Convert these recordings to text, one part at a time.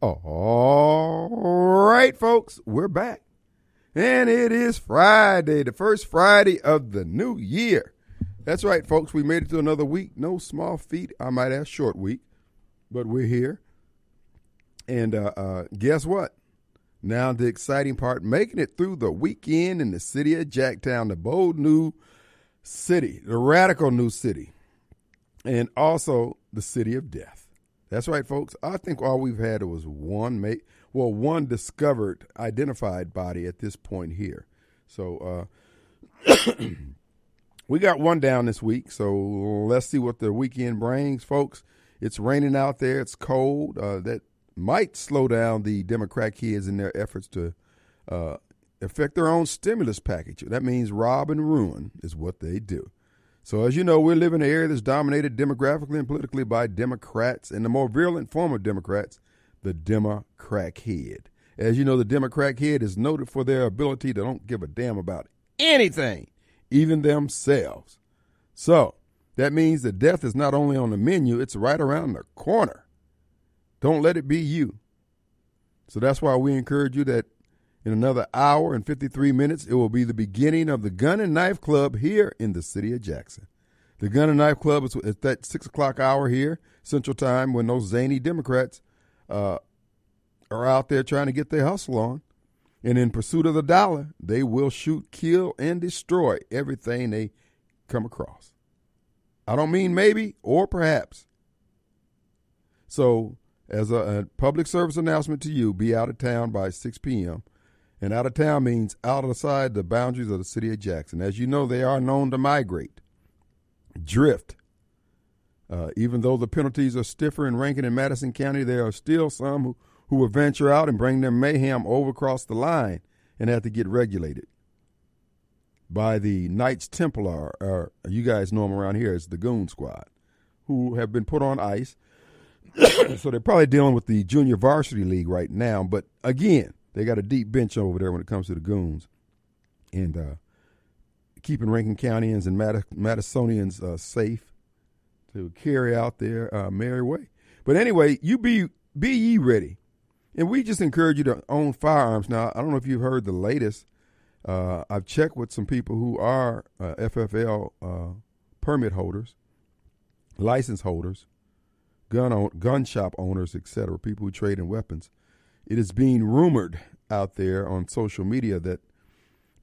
All right, folks, we're back. And it is Friday, the first Friday of the new year. That's right, folks. We made it to another week. No small feat. I might add short week, but we're here. And uh, uh, guess what? Now the exciting part, making it through the weekend in the city of Jacktown, the bold new city, the radical new city, and also the city of death. That's right, folks. I think all we've had was one mate, well, one discovered, identified body at this point here. So uh, we got one down this week. So let's see what the weekend brings, folks. It's raining out there. It's cold. Uh, that might slow down the Democrat kids in their efforts to uh, affect their own stimulus package. That means rob and ruin is what they do. So, as you know, we live in an area that's dominated demographically and politically by Democrats and the more virulent form of Democrats, the Democrat head. As you know, the Democrat head is noted for their ability to don't give a damn about anything, even themselves. So, that means that death is not only on the menu, it's right around the corner. Don't let it be you. So that's why we encourage you that in another hour and 53 minutes, it will be the beginning of the Gun and Knife Club here in the city of Jackson. The Gun and Knife Club is at that 6 o'clock hour here, Central Time, when those zany Democrats uh, are out there trying to get their hustle on. And in pursuit of the dollar, they will shoot, kill, and destroy everything they come across. I don't mean maybe or perhaps. So, as a, a public service announcement to you, be out of town by 6 p.m. And out of town means outside the boundaries of the city of Jackson. As you know, they are known to migrate, drift. Uh, even though the penalties are stiffer in Rankin and Madison County, there are still some who, who will venture out and bring their mayhem over across the line and have to get regulated by the Knights Templar, or you guys know them around here as the Goon Squad, who have been put on ice. so they're probably dealing with the Junior Varsity League right now. But again, they got a deep bench over there when it comes to the goons, and uh, keeping Rankin Countyans and Madisonians uh, safe to carry out their uh, merry way. But anyway, you be be ye ready, and we just encourage you to own firearms. Now, I don't know if you've heard the latest. Uh, I've checked with some people who are uh, FFL uh, permit holders, license holders, gun gun shop owners, etc. People who trade in weapons it is being rumored out there on social media that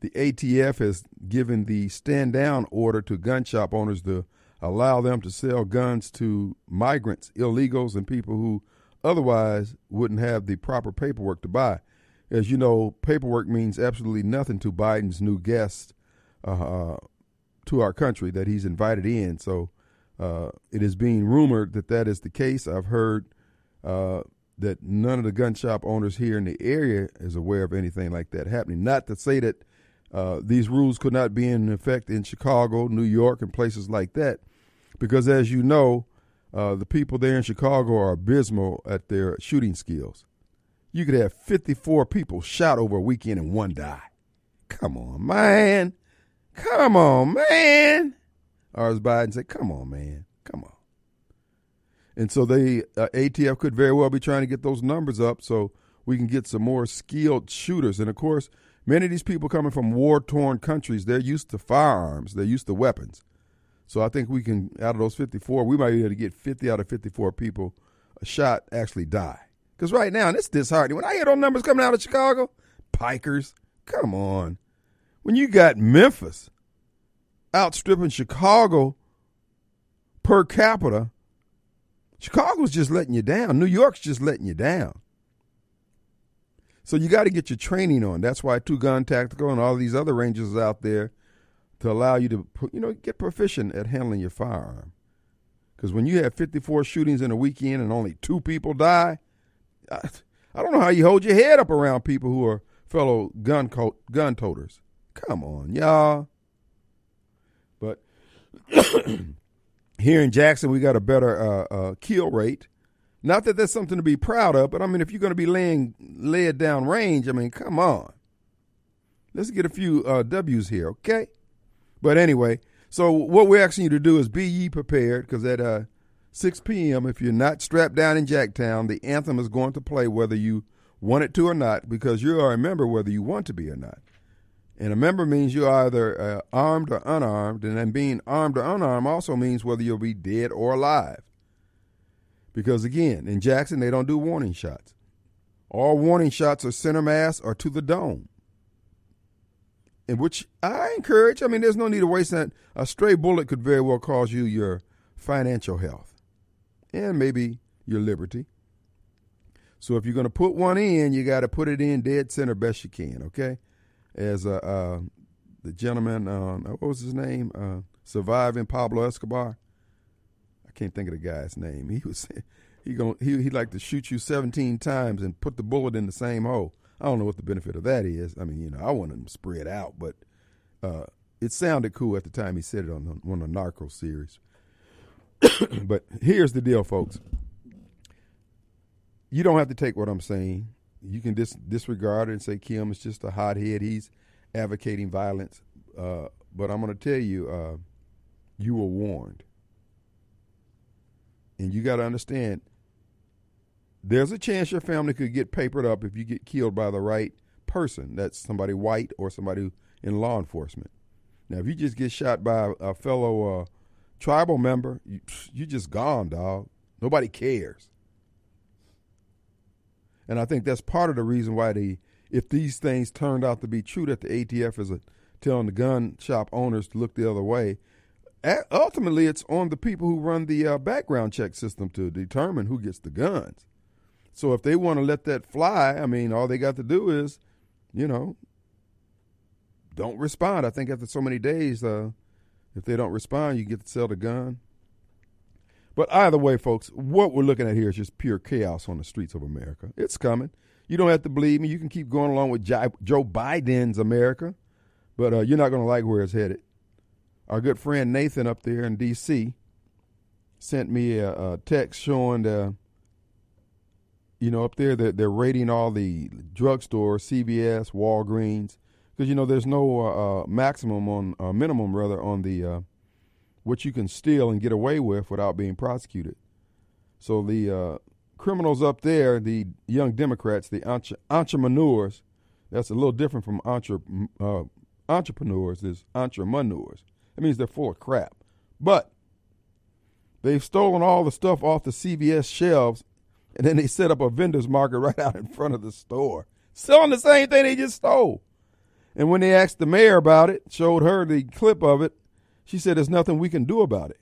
the ATF has given the stand down order to gun shop owners to allow them to sell guns to migrants, illegals, and people who otherwise wouldn't have the proper paperwork to buy. As you know, paperwork means absolutely nothing to Biden's new guest uh, to our country that he's invited in. So uh, it is being rumored that that is the case. I've heard uh, that none of the gun shop owners here in the area is aware of anything like that happening. Not to say that uh, these rules could not be in effect in Chicago, New York, and places like that, because as you know, uh, the people there in Chicago are abysmal at their shooting skills. You could have 54 people shot over a weekend and one die. Come on, man. Come on, man. Or as Biden said, come on, man. Come on. And so they uh, ATF could very well be trying to get those numbers up so we can get some more skilled shooters. And of course, many of these people coming from war torn countries, they're used to firearms, they're used to weapons. So I think we can, out of those 54, we might be able to get 50 out of 54 people shot actually die. Because right now, and it's disheartening. When I hear those numbers coming out of Chicago, Pikers, come on. When you got Memphis outstripping Chicago per capita, Chicago's just letting you down. New York's just letting you down. So you got to get your training on. That's why Two Gun Tactical and all these other ranges out there to allow you to, you know, get proficient at handling your firearm. Because when you have 54 shootings in a weekend and only two people die, I, I don't know how you hold your head up around people who are fellow gun gun toters. Come on, y'all. But here in Jackson, we got a better uh, uh, kill rate. Not that that's something to be proud of, but I mean, if you're going to be laying lead down range, I mean, come on. Let's get a few uh, W's here, okay? But anyway, so what we're asking you to do is be ye prepared because at uh, 6 p.m., if you're not strapped down in Jacktown, the anthem is going to play whether you want it to or not because you are a member whether you want to be or not. And a member means you're either uh, armed or unarmed, and then being armed or unarmed also means whether you'll be dead or alive. Because again, in Jackson, they don't do warning shots. All warning shots are center mass or to the dome in which I encourage. I mean, there's no need to waste that. A stray bullet could very well cause you your financial health and maybe your liberty. So if you're going to put one in, you got to put it in dead center best you can. Okay, as uh, uh the gentleman, uh, what was his name? Uh, surviving Pablo Escobar. I can't think of the guy's name. He was he going he he like to shoot you 17 times and put the bullet in the same hole. I don't know what the benefit of that is. I mean, you know, I want them spread out, but uh, it sounded cool at the time he said it on the, one of the Narco series. but here's the deal, folks. You don't have to take what I'm saying. You can dis- disregard it and say Kim is just a hothead. He's advocating violence. Uh, but I'm going to tell you, uh, you were warned. And you got to understand – there's a chance your family could get papered up if you get killed by the right person. That's somebody white or somebody in law enforcement. Now, if you just get shot by a fellow uh, tribal member, you, you just gone, dog. Nobody cares. And I think that's part of the reason why they, if these things turned out to be true, that the ATF is a, telling the gun shop owners to look the other way. Ultimately, it's on the people who run the uh, background check system to determine who gets the guns. So if they want to let that fly, I mean, all they got to do is, you know, don't respond. I think after so many days, uh, if they don't respond, you get to sell the gun. But either way, folks, what we're looking at here is just pure chaos on the streets of America. It's coming. You don't have to believe me. You can keep going along with Joe Biden's America, but uh, you're not going to like where it's headed. Our good friend Nathan up there in D.C. sent me a, a text showing the you know, up there, they're, they're rating all the drugstores, CVS, Walgreens, because you know there's no uh, uh, maximum on uh, minimum rather on the uh, what you can steal and get away with without being prosecuted. So the uh, criminals up there, the young Democrats, the entre- entrepreneurs, that's a little different from entre- uh, entrepreneurs. There's entrepreneurs. That means they're full of crap. But they've stolen all the stuff off the CVS shelves and then they set up a vendor's market right out in front of the store, selling the same thing they just stole. And when they asked the mayor about it, showed her the clip of it, she said, There's nothing we can do about it.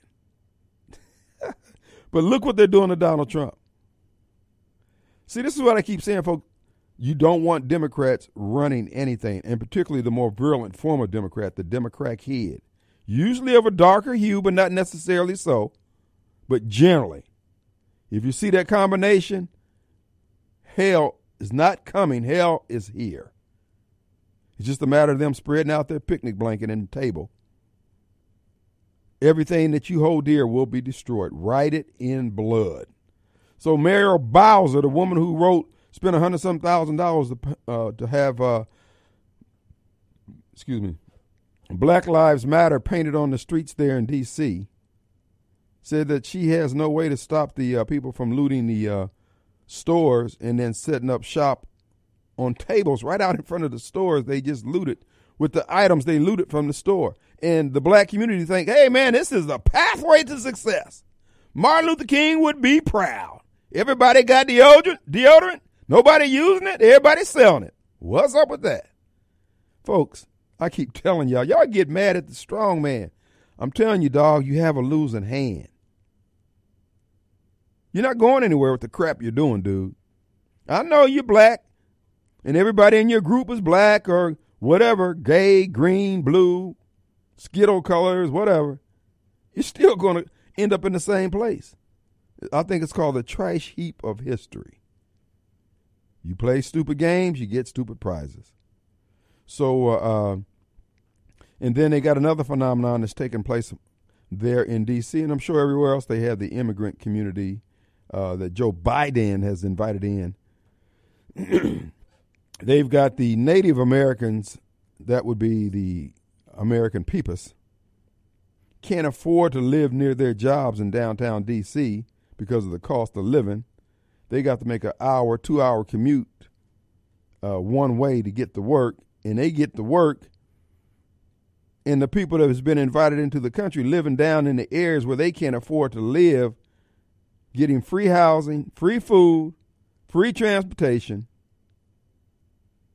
but look what they're doing to Donald Trump. See, this is what I keep saying, folks. You don't want Democrats running anything, and particularly the more virulent form of Democrat, the Democrat head. Usually of a darker hue, but not necessarily so, but generally. If you see that combination, hell is not coming, hell is here. It's just a matter of them spreading out their picnic blanket and table. Everything that you hold dear will be destroyed. Write it in blood. So Muriel Bowser, the woman who wrote, spent a hundred some thousand dollars to, uh, to have, uh, excuse me, Black Lives Matter painted on the streets there in D.C said that she has no way to stop the uh, people from looting the uh, stores and then setting up shop on tables right out in front of the stores they just looted with the items they looted from the store. And the black community think, hey man, this is the pathway to success. Martin Luther King would be proud Everybody got deodorant, deodorant. Nobody using it. Everybody selling it. What's up with that? Folks, I keep telling y'all, y'all get mad at the strong man. I'm telling you, dog, you have a losing hand. You're not going anywhere with the crap you're doing, dude. I know you're black, and everybody in your group is black or whatever, gay, green, blue, skittle colors, whatever. You're still going to end up in the same place. I think it's called the trash heap of history. You play stupid games, you get stupid prizes. So, uh, uh, and then they got another phenomenon that's taking place there in D.C., and I'm sure everywhere else they have the immigrant community uh, that Joe Biden has invited in. They've got the Native Americans, that would be the American Peepus, can't afford to live near their jobs in downtown D.C. because of the cost of living. They got to make an hour, two hour commute uh, one way to get to work, and they get to work. And the people that has been invited into the country living down in the areas where they can't afford to live getting free housing, free food, free transportation,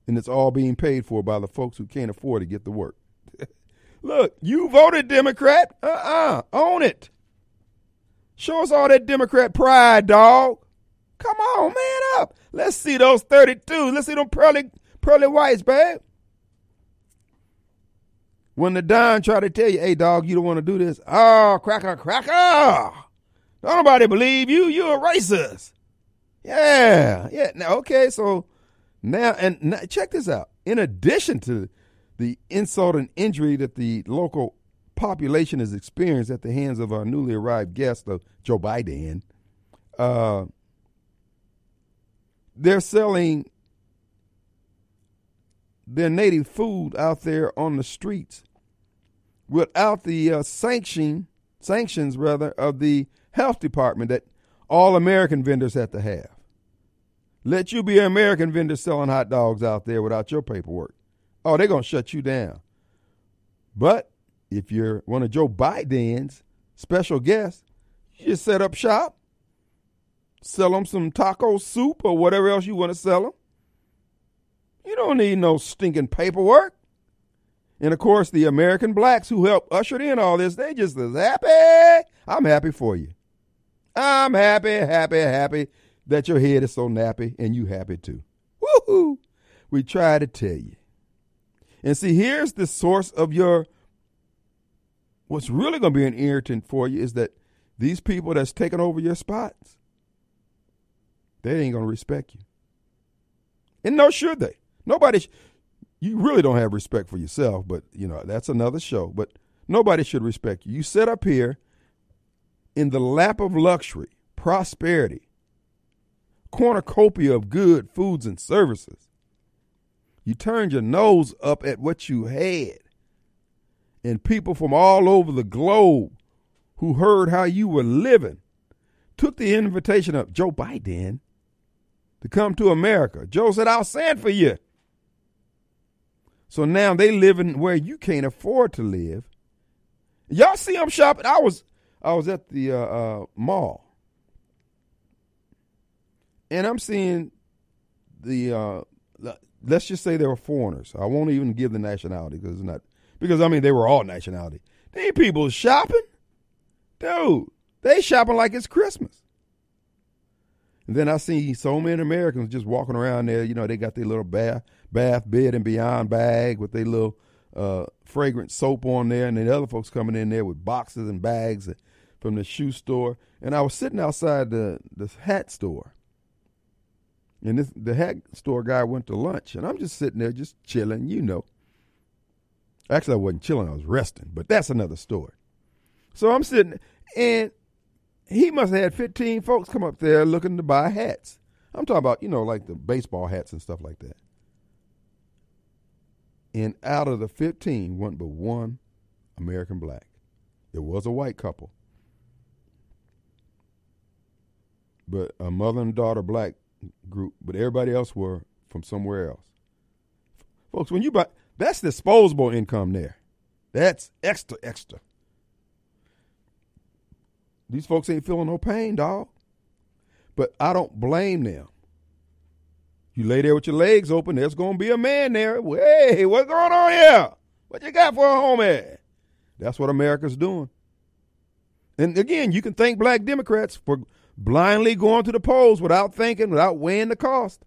and it's all being paid for by the folks who can't afford to get to work. Look, you voted Democrat. Uh uh-uh, uh Own it. Show us all that Democrat pride, dog. Come on, man up. Let's see those 32. Let's see them pearly, pearly whites, babe. When the Don try to tell you, hey, dog, you don't want to do this. Oh, cracker, cracker. Don't nobody believe you. You're a racist. Yeah, yeah. Now, okay, so now and now, check this out. In addition to the insult and injury that the local population has experienced at the hands of our newly arrived guest of Joe Biden, uh, they're selling their native food out there on the streets without the uh, sanction sanctions rather of the health department that all American vendors have to have. Let you be an American vendor selling hot dogs out there without your paperwork. Oh, they're going to shut you down. But if you're one of Joe Biden's special guests, you just set up shop, sell them some taco soup or whatever else you want to sell them. You don't need no stinking paperwork. And of course, the American blacks who helped usher in all this, they just as happy. I'm happy for you. I'm happy, happy, happy that your head is so nappy and you happy too. Woohoo! We try to tell you. And see, here's the source of your what's really going to be an irritant for you is that these people that's taking over your spots, they ain't going to respect you. And no, should they? Nobody, sh- you really don't have respect for yourself, but, you know, that's another show. But nobody should respect you. You sit up here in the lap of luxury, prosperity, cornucopia of good foods and services. You turned your nose up at what you had. And people from all over the globe who heard how you were living took the invitation of Joe Biden to come to America. Joe said, I'll send for you. So now they living where you can't afford to live. Y'all see them shopping. I was I was at the uh, uh, mall, and I'm seeing the. Uh, let's just say they were foreigners. I won't even give the nationality because it's not because I mean they were all nationality. These people shopping, dude. They shopping like it's Christmas. And then I see so many Americans just walking around there. You know, they got their little bath, bath, bed, and beyond bag with their little uh, fragrant soap on there, and then other folks coming in there with boxes and bags from the shoe store, and I was sitting outside the the hat store. And this the hat store guy went to lunch, and I'm just sitting there, just chilling, you know. Actually, I wasn't chilling; I was resting, but that's another story. So I'm sitting, and he must have had 15 folks come up there looking to buy hats. I'm talking about, you know, like the baseball hats and stuff like that. And out of the 15, wasn't but one American black. It was a white couple. but a mother and daughter black group, but everybody else were from somewhere else. Folks, when you buy, that's disposable income there. That's extra, extra. These folks ain't feeling no pain, dog. But I don't blame them. You lay there with your legs open, there's going to be a man there. Hey, what's going on here? What you got for a homie? That's what America's doing. And again, you can thank black Democrats for blindly going to the polls without thinking, without weighing the cost.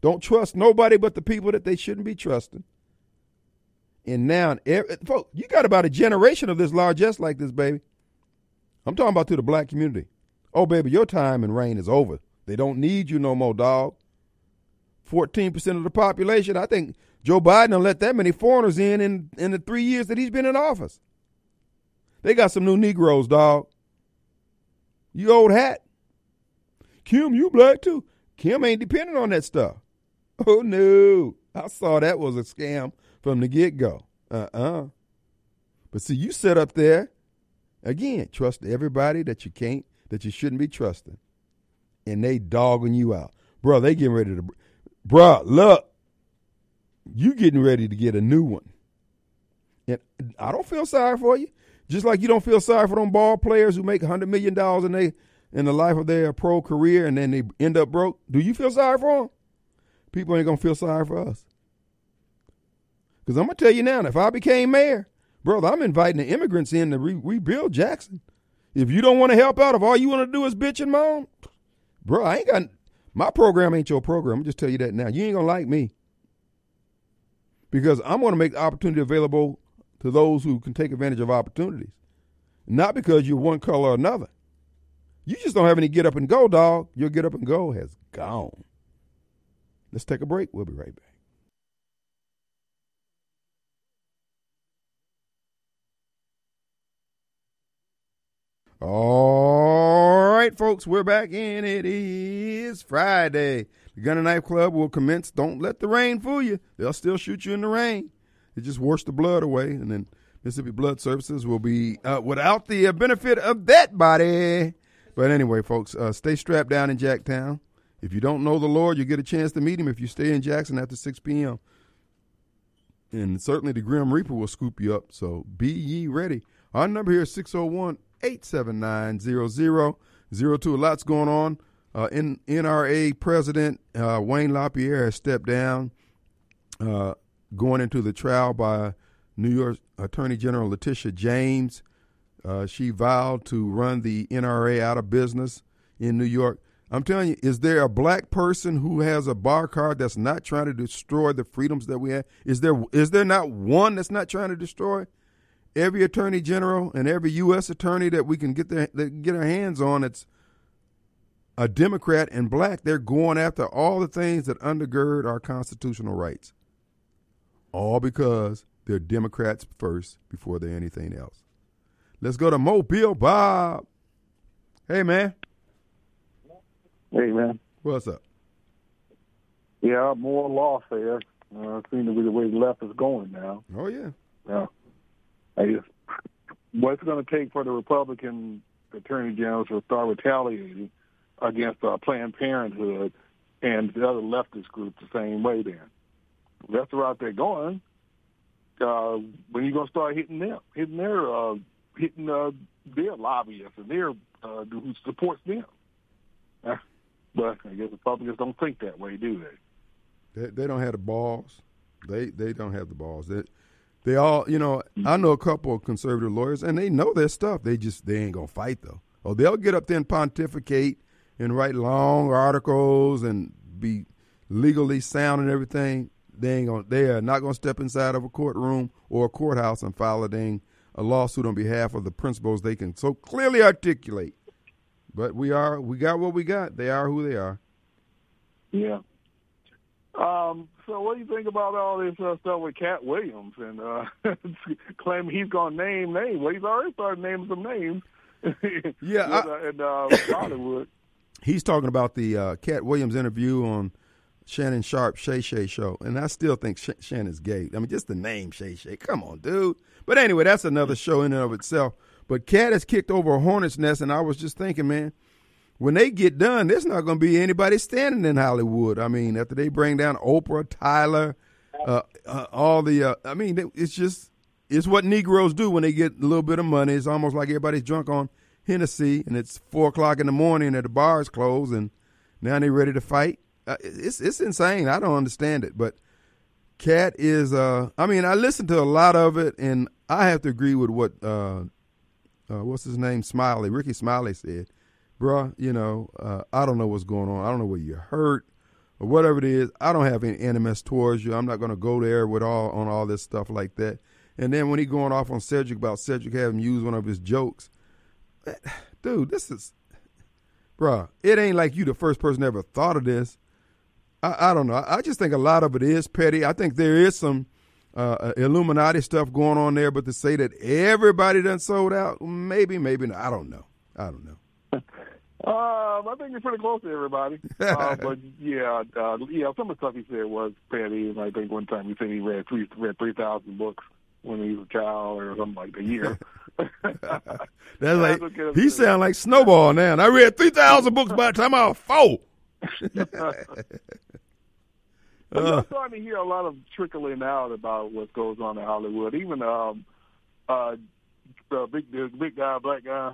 Don't trust nobody but the people that they shouldn't be trusting. And now, folks, you got about a generation of this largesse like this, baby. I'm talking about to the black community. Oh, baby, your time and reign is over. They don't need you no more, dog. 14% of the population. I think Joe Biden let that many foreigners in, in in the three years that he's been in office. They got some new Negroes, dog. You old hat. Kim, you black too. Kim ain't dependent on that stuff. Oh no. I saw that was a scam from the get go. Uh uh But see, you sit up there again, trust everybody that you can't, that you shouldn't be trusting. And they dogging you out. Bro, they getting ready to Bro, look, you getting ready to get a new one. And I don't feel sorry for you. Just like you don't feel sorry for them ball players who make $100 million in, they, in the life of their pro career and then they end up broke. Do you feel sorry for them? People ain't to feel sorry for us. Because I'm to tell you now, if I became mayor, brother, I'm inviting the immigrants in to re- rebuild Jackson. If you don't want to help out, if all you want to do is bitch and moan, bro, I ain't got my program ain't your program. I'm just tell you that now. You ain't gonna like me. Because I'm gonna make the opportunity available to those who can take advantage of opportunities. Not because you're one color or another. You just don't have any get up and go, dog. Your get up and go has gone. Let's take a break. We'll be right back. All right, folks, we're back in. It is Friday. The Gun and Knife Club will commence. Don't let the rain fool you. They'll still shoot you in the rain. It just wash the blood away, and then Mississippi Blood Services will be uh, without the uh, benefit of that body. But anyway, folks, uh, stay strapped down in Jacktown. If you don't know the Lord, you get a chance to meet him if you stay in Jackson after 6 p.m. And certainly the Grim Reaper will scoop you up. So be ye ready. Our number here is 601 879 0002. A lot's going on. Uh, NRA President uh, Wayne LaPierre has stepped down, uh, going into the trial by New York Attorney General Letitia James. Uh, she vowed to run the NRA out of business in New York. I'm telling you, is there a black person who has a bar card that's not trying to destroy the freedoms that we have? Is there is there not one that's not trying to destroy? every attorney general and every U.S. attorney that we can get their get our hands on it's a Democrat and black, they're going after all the things that undergird our constitutional rights. All because they're Democrats first before they're anything else. Let's go to Mobile Bob. Hey, man. Hey, man. What's up? Yeah, more lawfare. Uh, seems to be the way the left is going now. Oh, yeah. Yeah. I just, what's going to take for the Republican attorney generals to start retaliating against uh, Planned Parenthood and the other leftist groups the same way then? That's the route they're going. Uh, when you to start hitting them, hitting their, uh, hitting uh, their lobbyists and their uh, who supports them? Uh, but I guess the Republicans don't think that way, do they? They, they don't have the balls. They they don't have the balls. They, they all, you know, I know a couple of conservative lawyers, and they know their stuff. They just they ain't gonna fight though. Oh, they'll get up there and pontificate and write long articles and be legally sound and everything. They ain't gonna. They are not gonna step inside of a courtroom or a courthouse and file a dang a lawsuit on behalf of the principles they can so clearly articulate. But we are we got what we got. They are who they are. Yeah. Um, so what do you think about all this uh, stuff with Katt Williams and uh, claiming he's going to name names? Well, he's already started naming some names. yeah, with, I, uh, in uh, Hollywood. He's talking about the uh, Katt Williams interview on Shannon Sharpe Shay Shay show, and I still think Sh- Shannon's gay. I mean, just the name Shay Shay. Come on, dude. But anyway, that's another show in and of itself. But Katt has kicked over a hornet's nest, and I was just thinking, man when they get done, there's not going to be anybody standing in Hollywood. I mean, after they bring down Oprah, Tyler, uh, uh, all the, uh, I mean, it's just, it's what Negroes do when they get a little bit of money. It's almost like everybody's drunk on Hennessy, and it's four o'clock in the morning and the bar's closed, and now they're ready to fight. It's it's insane. I don't understand it, but Katt is. Uh, I mean, I listened to a lot of it, and I have to agree with what uh, uh, what's his name, Smiley, Rickey Smiley said, bruh. You know, uh, I don't know what's going on. I don't know where you're hurt or whatever it is. I don't have any animus towards you. I'm not going to go there with all on all this stuff like that. And then when he going off on Cedric about Cedric having used one of his jokes, dude, this is, bruh. It ain't like you the first person ever thought of this. I, I don't know. I just think a lot of it is petty. I think there is some uh, uh, Illuminati stuff going on there, but to say that everybody done sold out, maybe, maybe not. I don't know. I don't know. Um, I think you're pretty close to everybody. uh, but yeah, uh, yeah, some of the stuff he said was petty. And I think one time he said he read three read three thousand books when he was a child or something like a year. That's like he sound like Snowball now. And I read three thousand books by the time I was four. But uh, you're starting to hear a lot of trickling out about what goes on in Hollywood. Even um, uh, the big the big guy, black guy,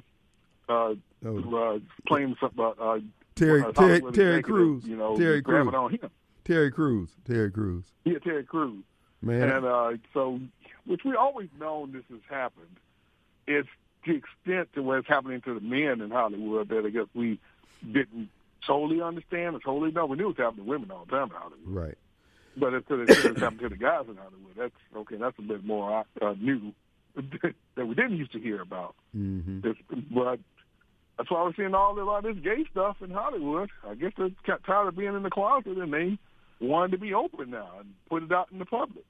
uh, oh. uh, playing some, uh, uh, Terry uh, Terry, Terry Crews. You know, Terry Crews. on him. Terry Crews. Terry Crews. Yeah, Terry Crews. Man. And uh, so, which we always known this has happened. It's the extent to what's happening to the men in Hollywood that I guess we didn't totally understand or totally know. We knew it was happening to women all the time in Hollywood. Right. But it's, it's happening to the guys in Hollywood. That's okay. That's a bit more uh, new that we didn't used to hear about. Mm-hmm. but that's why we're seeing all, a lot of this gay stuff in Hollywood. I guess they're tired of being in the closet and they wanted to be open now and put it out in the public.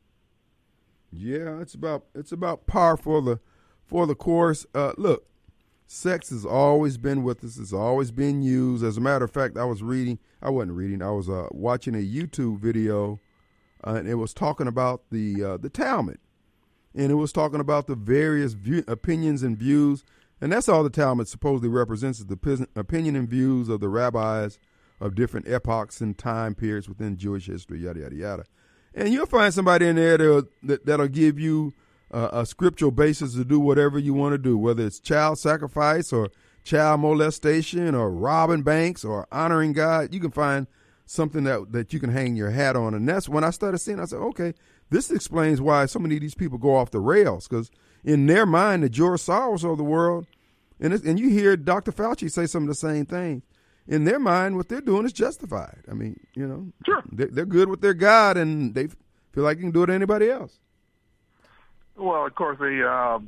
Yeah, it's about it's about par for the for the course. Uh, look, sex has always been with us. It's always been used. As a matter of fact, I was reading. I wasn't reading. I was uh, watching a YouTube video, uh, and it was talking about the uh, the Talmud, and it was talking about the various view, opinions and views. And that's all the Talmud supposedly represents is the opinion and views of the rabbis of different epochs and time periods within Jewish history, yada yada yada. And you'll find somebody in there that'll, that, that'll give you uh, a scriptural basis to do whatever you want to do, whether it's child sacrifice or child molestation or robbing banks or honoring God. You can find something that that you can hang your hat on. And that's when I started seeing. I said, okay, this explains why so many of these people go off the rails because in their mind, the George Soros of the world, and and you hear Dr. Fauci say some of the same things. In their mind, what they're doing is justified. I mean, you know, sure. they're, they're good with their God, and they feel like they can do it to anybody else. Well, of course, they, uh,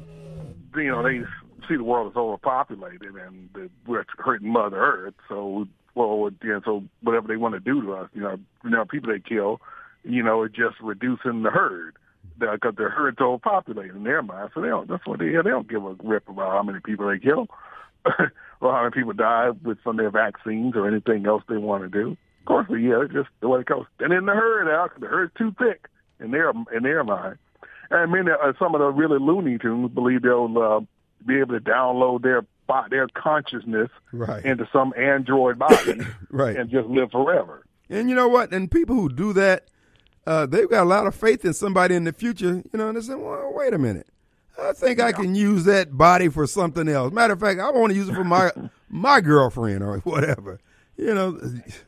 you know, they see the world as overpopulated and we're hurting Mother Earth. So, well, yeah, so whatever they want to do to us, you know, you know, people they kill, you know, it's just reducing the herd because the herd's overpopulated in their mind. So they don't. That's what they. They don't give a rip about how many people they kill, or how many people die with from their vaccines or anything else they want to do. Of course, yeah, just the way it goes. And then the herd out, the herd's too thick in their in their mind. And many uh, some of the really Looney Tunes believe they'll uh, be able to download their their consciousness right. into some android body right. and just live forever. And you know what? And people who do that, uh, they've got a lot of faith in somebody in the future. You know, and they say, "Well, wait a minute, I think yeah. I can use that body for something else." Matter of fact, I want to use it for my my girlfriend or whatever. You know.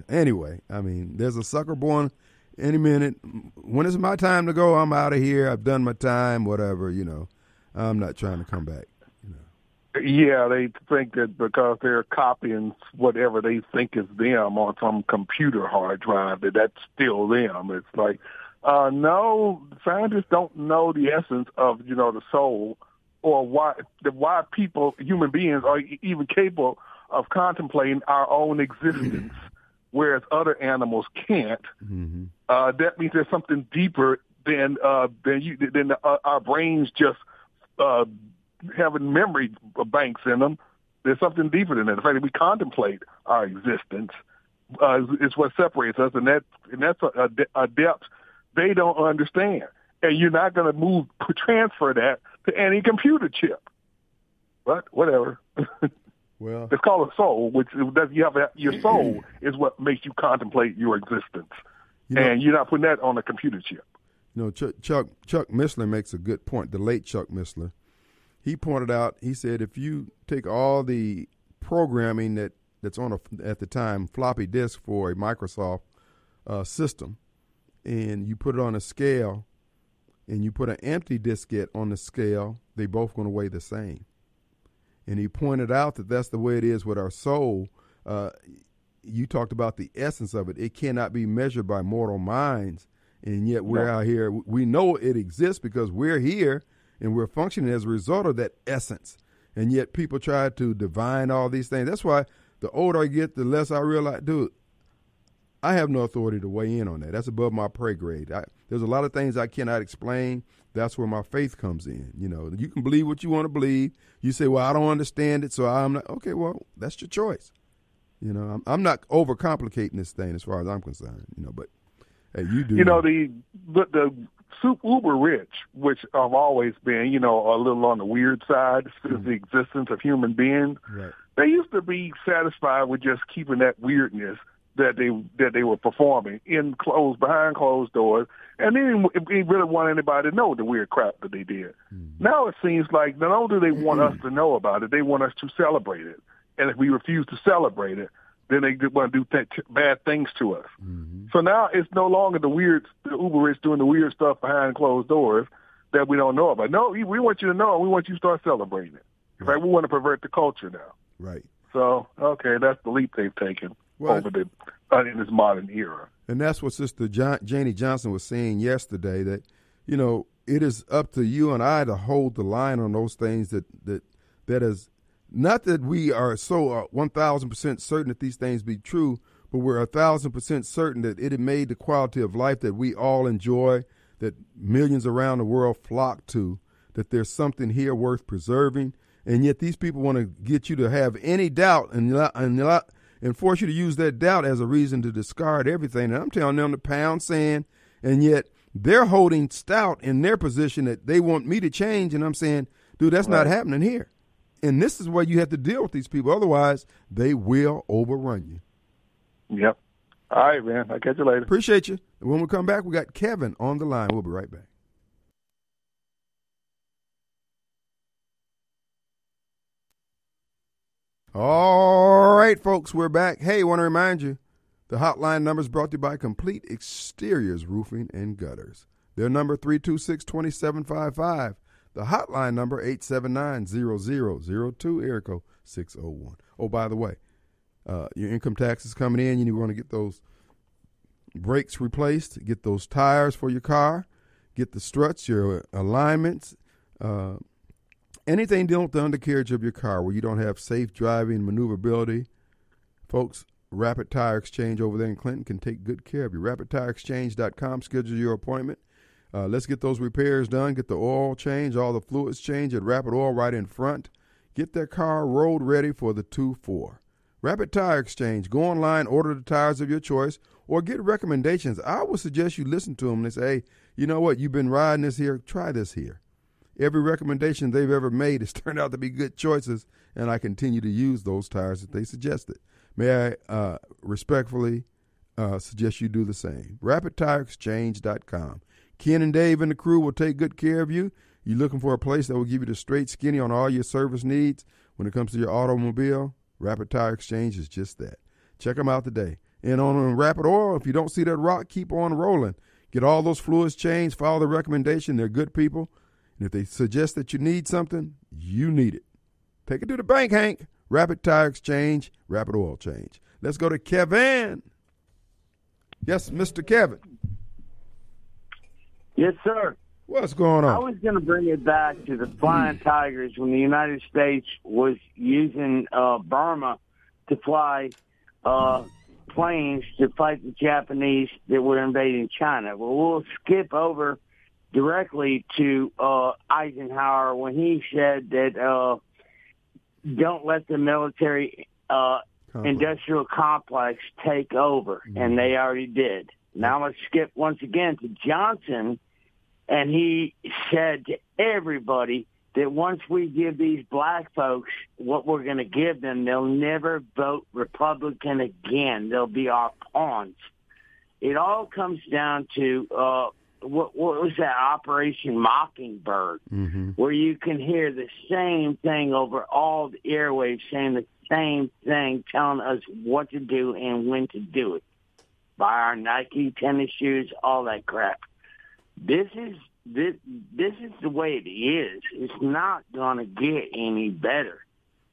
Anyway, I mean, there's a sucker born any minute. When it's my time to go, I'm out of here. I've done my time, whatever, you know. I'm not trying to come back. You know. Yeah, they think that because they're copying whatever they think is them on some computer hard drive, that that's still them. It's like, uh, no, scientists don't know the essence of, you know, the soul or why, the, why people, human beings are even capable of contemplating our own existence whereas other animals can't. Mm-hmm. Uh, that means there's something deeper than uh, than you than uh, our brains just uh, having memory banks in them. There's something deeper than that. The fact that we contemplate our existence uh, is, is what separates us, and that and that's a, a depth they don't understand. And you're not going to move transfer that to any computer chip. But whatever. Well, it's called a soul, which does you have a, your soul is what makes you contemplate your existence, you know, and you're not putting that on a computer chip. You know, Chuck, Chuck Chuck Missler makes a good point. The late Chuck Missler, he pointed out. He said if you take all the programming that that's on a, at the time floppy disk for a Microsoft uh, system, and you put it on a scale, and you put an empty diskette on the scale, they both going to weigh the same. And he pointed out that that's the way it is with our soul. Uh, you talked about the essence of it. It cannot be measured by mortal minds, and yet we're out here. We know it exists because we're here and we're functioning as a result of that essence. And yet people try to divine all these things. That's why the older I get, the less I realize, dude, I have no authority to weigh in on that. That's above my pay grade. I, there's a lot of things I cannot explain. That's where my faith comes in. You know, you can believe what you want to believe. You say, "Well, I don't understand it," so I'm not. Okay, well, that's your choice. You know, I'm, I'm not overcomplicating this thing as far as I'm concerned. You know, but hey, you do. You know the the, uber rich, which I've always been, you know, a little on the weird side mm-hmm. the existence of human beings. Right. They used to be satisfied with just keeping that weirdness that they that they were performing in closed behind closed doors, and they didn't, really want anybody to know the weird crap that they did. Mm-hmm. Now it seems like not only do they want us to know about it, they want us to celebrate it, and if we refuse to celebrate it, then they want to do th- bad things to us. Mm-hmm. So now it's no longer the weird the uber rich doing the weird stuff behind closed doors that we don't know about. No, we want you to know. We want you to start celebrating it. Right. right? We want to pervert the culture now. Right. So okay, that's the leap they've taken well, over the uh, in this modern era. And that's what Sister John, Janie Johnson was saying yesterday. That you know it is up to you and I to hold the line on those things that that that is not that we are so uh, one thousand percent certain that these things be true, but we're a thousand percent certain that it made the quality of life that we all enjoy, that millions around the world flock to, that there's something here worth preserving, and yet these people want to get you to have any doubt and and and force you to use that doubt as a reason to discard everything. And I'm telling them to pound sand, and yet they're holding stout in their position that they want me to change, and I'm saying, dude, that's right. not happening here. And this is where you have to deal with these people. Otherwise, they will overrun you. Yep. All right, man. I'll catch you later. Appreciate you. And when we come back, we got Kevin on the line. We'll be right back. All right, folks, we're back. Hey, want to remind you the hotline number is brought to you by Complete Exteriors Roofing and Gutters. Their number 326 2755. The hotline number 879-0002, area code 601. Oh, by the way, uh, your income tax is coming in. You want to get those brakes replaced, get those tires for your car, get the struts, your alignments, uh, anything dealing with the undercarriage of your car where you don't have safe driving maneuverability, folks, Rapid Tire Exchange over there in Clinton can take good care of you. RapidTireExchange.com. Schedule your appointment. Uh, let's get those repairs done. Get the oil changed, all the fluids changed at Rapid Oil right in front. Get that car road ready for the 2 4. Rapid Tire Exchange. Go online, order the tires of your choice, or get recommendations. I would suggest you listen to them and say, hey, you know what? You've been riding this here. Try this here every recommendation they've ever made has turned out to be good choices, and I continue to use those tires that they suggested. May I uh, respectfully uh, suggest you do the same? RapidTireExchange.com. Ken and Dave and the crew will take good care of you. You're looking for a place that will give you the straight skinny on all your service needs when it comes to your automobile? Rapid Tire Exchange is just that. Check them out today. And on Rapid Oil, if you don't see that rock, keep on rolling. Get all those fluids changed. Follow the recommendation. They're good people. And if they suggest that you need something, you need it. Take it to the bank, Hank. Rapid Tire Exchange, Rapid Oil Change. Let's go to Kevin. Yes, Mr. Kevin. Yes, sir. What's going on? I was going to bring it back to the Flying Tigers when the United States was using uh, Burma to fly uh, planes to fight the Japanese that were invading China. Well, we'll skip over directly to uh, Eisenhower when he said that uh, don't let the military uh, industrial complex take over, mm-hmm. and they already did. Now let's skip once again to Johnson, and he said to everybody that once we give these black folks what we're going to give them, they'll never vote Republican again. They'll be our pawns. It all comes down to uh, what, what was that Operation Mockingbird, Mm-hmm. where you can hear the same thing over all the airwaves, saying the same thing, telling us what to do and when to do it. Buy our Nike tennis shoes, all that crap. This is this this is the way it is. It's not going to get any better.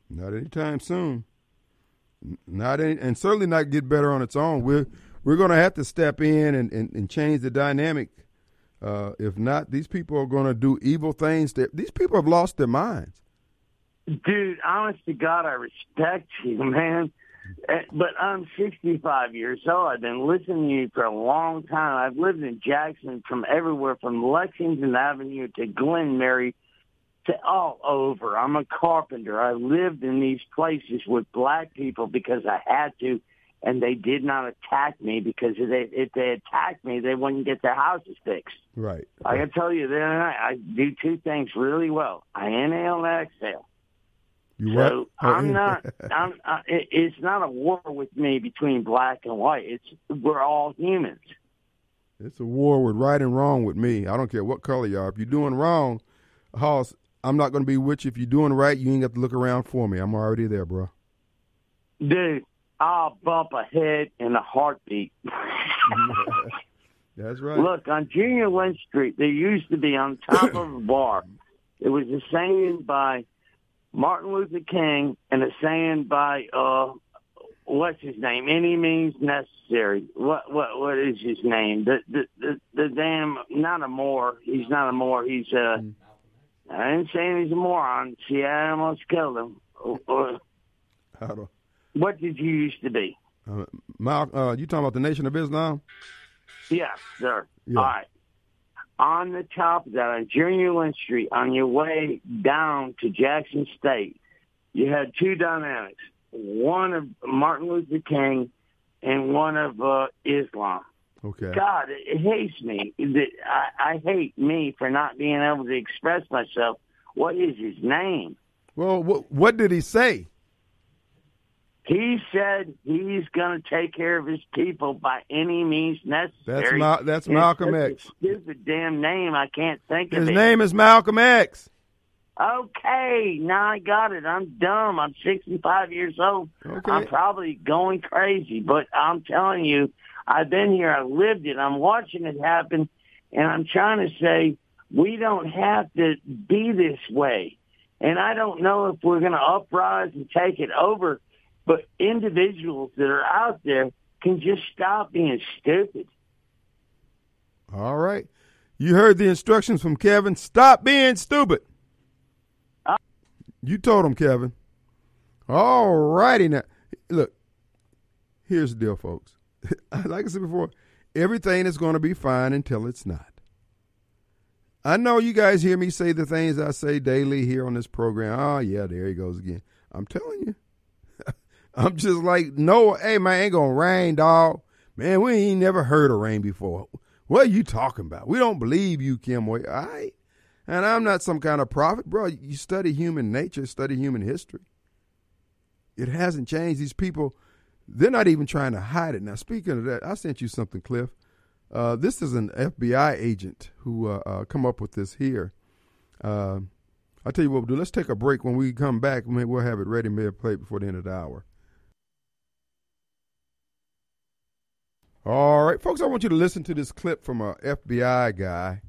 Not anytime soon. Not any, and certainly not get better on its own. We're we're going to have to step in and, and, and change the dynamic. Uh, if not, these people are going to do evil things. That these people have lost their minds. Dude, honest to God, I respect you, man. Eh, But I'm 65 years old. I've been listening to you for a long time. I've lived in Jackson from everywhere from Lexington Avenue to Glen Mary to all over. I'm a carpenter. I lived in these places with black people because I had to, and they did not attack me because if they, if they attacked me, they wouldn't get their houses fixed. Right. I can tell you then I I do two things really well. I inhale and exhale. You So what? I'm not. I'm. Uh, it, it's not a war with me between black and white. It's we're all humans. It's a war with right and wrong with me. I don't care what color you are. If you're doing wrong, Hoss, I'm not going to be with you. If you're doing right, you ain't got to look around for me. I'm already there, bro. Dude, I'll bump a head in a heartbeat. That's right. Look, on John R. Lynch Street, there used to be on top of a bar. It was a saying by Martin Luther King and a saying by uh, what's his name? Any means necessary. What what what is his name? The the the, the damn not a Moore. He's not a Moore. He's uh. I ain't saying he's a moron. See, I almost killed him. I don't- what did you used to be? Uh, Mal, uh, you talking about the Nation of Islam? Yes, sir. Yeah. All right. On the top of that, on John R. Lynch Street, on your way down to Jackson State, you had two dynamics. One of Martin Luther King and one of uh, Islam. Okay. God, it, it hates me. I, I hate me for not being able to express myself. What is his name? Well, what, what did he say? He said he's going to take care of his people by any means necessary. That's Ma- that's Malcolm X. Stupid damn name. I can't think His of it. His name is Malcolm X. Okay, now I got it. I'm dumb. I'm 65 years old. Okay. I'm probably going crazy, but I'm telling you, I've been here. I lived it. I'm watching it happen, and I'm trying to say we don't have to be this way. And I don't know if we're going to uprise and take it over, but individuals that are out there can just stop being stupid. All right. You heard the instructions from Kevin. Stop being stupid. Uh. You told him, Kevin. All righty now. Look, here's the deal, folks. like I said before, everything is going to be fine until it's not. I know you guys hear me say the things I say daily here on this program. Oh, yeah, there he goes again. I'm telling you. I'm just like, no, hey, man, ain't to rain, dog. Man, we ain't never heard of rain before. What are you talking about? We don't believe you, Kim Wade. All right. And I'm not some kind of prophet, bro. You study human nature, study human history. It hasn't changed. These people, they're not even trying to hide it. Now, speaking of that, I sent you something, Cliff. Uh, this is an FBI agent who uh, uh, come up with this here. Uh, I'll tell you what we'll do. Let's take a break. When we come back, we'll have it ready, maybe play before the end of the hour. All right, folks, I want you to listen to this clip from a FBI guy,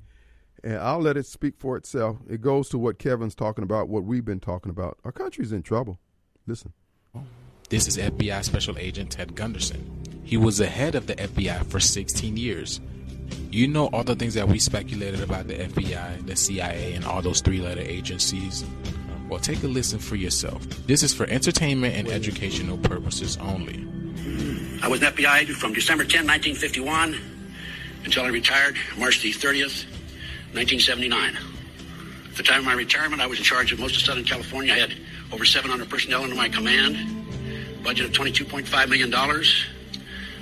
and I'll let it speak for itself. It goes to what Kevin's talking about, what we've been talking about. Our country's in trouble. Listen. This is FBI Special Agent Ted Gunderson. He was the head of the FBI for 16 years. You know all the things that we speculated about the FBI, the CIA, and all those three letter agencies? Well, take a listen for yourself. This is for entertainment and educational purposes only. I was an FBI agent from December 10, 1951 until I retired March the 30th, 1979. At the time of my retirement, I was in charge of most of Southern California. I had over 700 personnel under my command, budget of $22.5 million.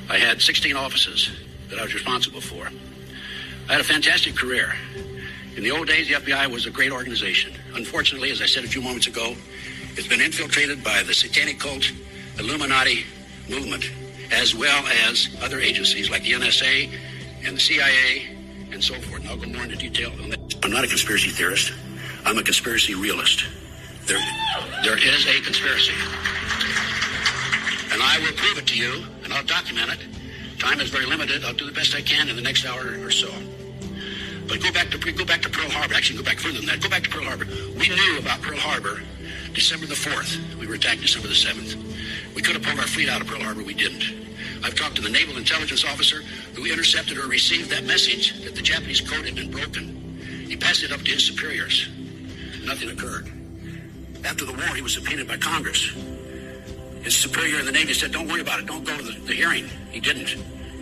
I had 16 offices that I was responsible for. I had a fantastic career. In the old days, the FBI was a great organization. Unfortunately, as I said a few moments ago, it's been infiltrated by the satanic cult, Illuminati movement, as well as other agencies like the NSA and the CIA and so forth. And I'll go more into detail on that. I'm not a conspiracy theorist. I'm a conspiracy realist. There, there is a conspiracy. And I will prove it to you, and I'll document it. Time is very limited. I'll do the best I can in the next hour or so. But go back to go back to Pearl Harbor. Actually, go back further than that. Go back to Pearl Harbor. We knew about Pearl Harbor December the 4th. We were attacked December the 7th. We could have pulled our fleet out of Pearl Harbor. We didn't. I've talked to the naval intelligence officer who intercepted or received that message that the Japanese code had been broken. He passed it up to his superiors. Nothing occurred. After the war, he was subpoenaed by Congress. His superior in the Navy said, Don't worry about it. Don't go to the, the hearing. He didn't.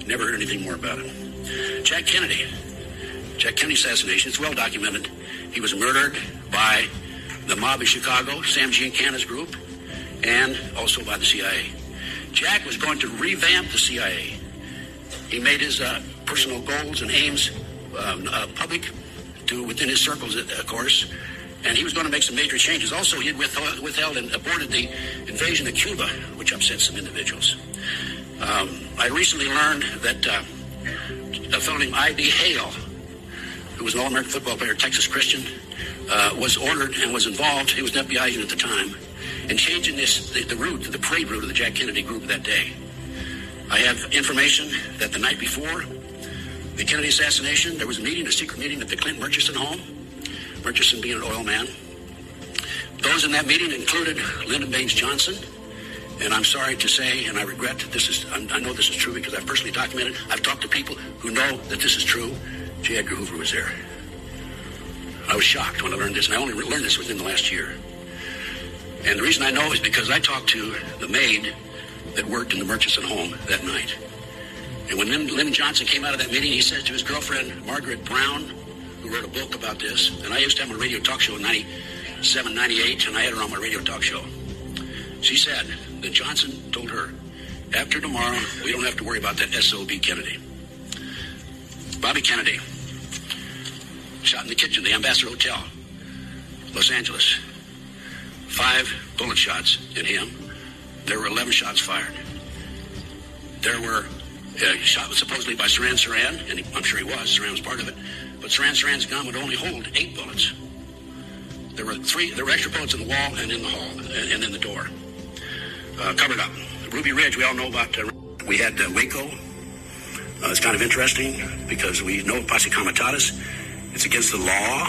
Never heard anything more about it. Jack Kennedy. Jack Kennedy assassination. It's well documented. He was murdered by the mob in Chicago, Sam Giancana's group, and also by the CIA. Jack was going to revamp the CIA. He made his uh, personal goals and aims um, uh, public to within his circles, of course, and he was going to make some major changes. Also, he had withheld, withheld and aborted the invasion of Cuba, which upset some individuals. Um, I recently learned that uh, a fellow named I.B. Hale, who was an All-American football player, Texas Christian, uh, was ordered and was involved. He was an FBI agent at the time in changing this the, the route, the parade route of the Jack Kennedy group that day. I have information that the night before the Kennedy assassination, there was a meeting, a secret meeting at the Clint Murchison home. Murchison being an oil man. Those in that meeting included Lyndon Baines Johnson, and I'm sorry to say, and I regret that this is, I know this is true because I've personally documented. I've talked to people who know that this is true. J. Edgar Hoover was there. I was shocked when I learned this, and I only learned this within the last year. And the reason I know is because I talked to the maid that worked in the Murchison home that night. And when Lyndon Johnson came out of that meeting, he said to his girlfriend, Margaret Brown, who wrote a book about this, and I used to have a radio talk show in 97, 98, and I had her on my radio talk show. She said that Johnson told her, after tomorrow, we don't have to worry about that SOB Kennedy. Bobby Kennedy, shot in the kitchen, the Ambassador Hotel, Los Angeles. Five bullet shots in him. There were 11 shots fired. There were uh, shot was supposedly by Sirhan Sirhan, and he, I'm sure he was. Sirhan was part of it. But Sirhan Sirhan's gun would only hold eight bullets. There were three. There were extra bullets in the wall and in the hall and, and in the door, uh, covered up. Ruby Ridge, we all know about. Uh, we had uh, Waco. Uh, it's kind of interesting because we know Posse Comitatus. It's against the law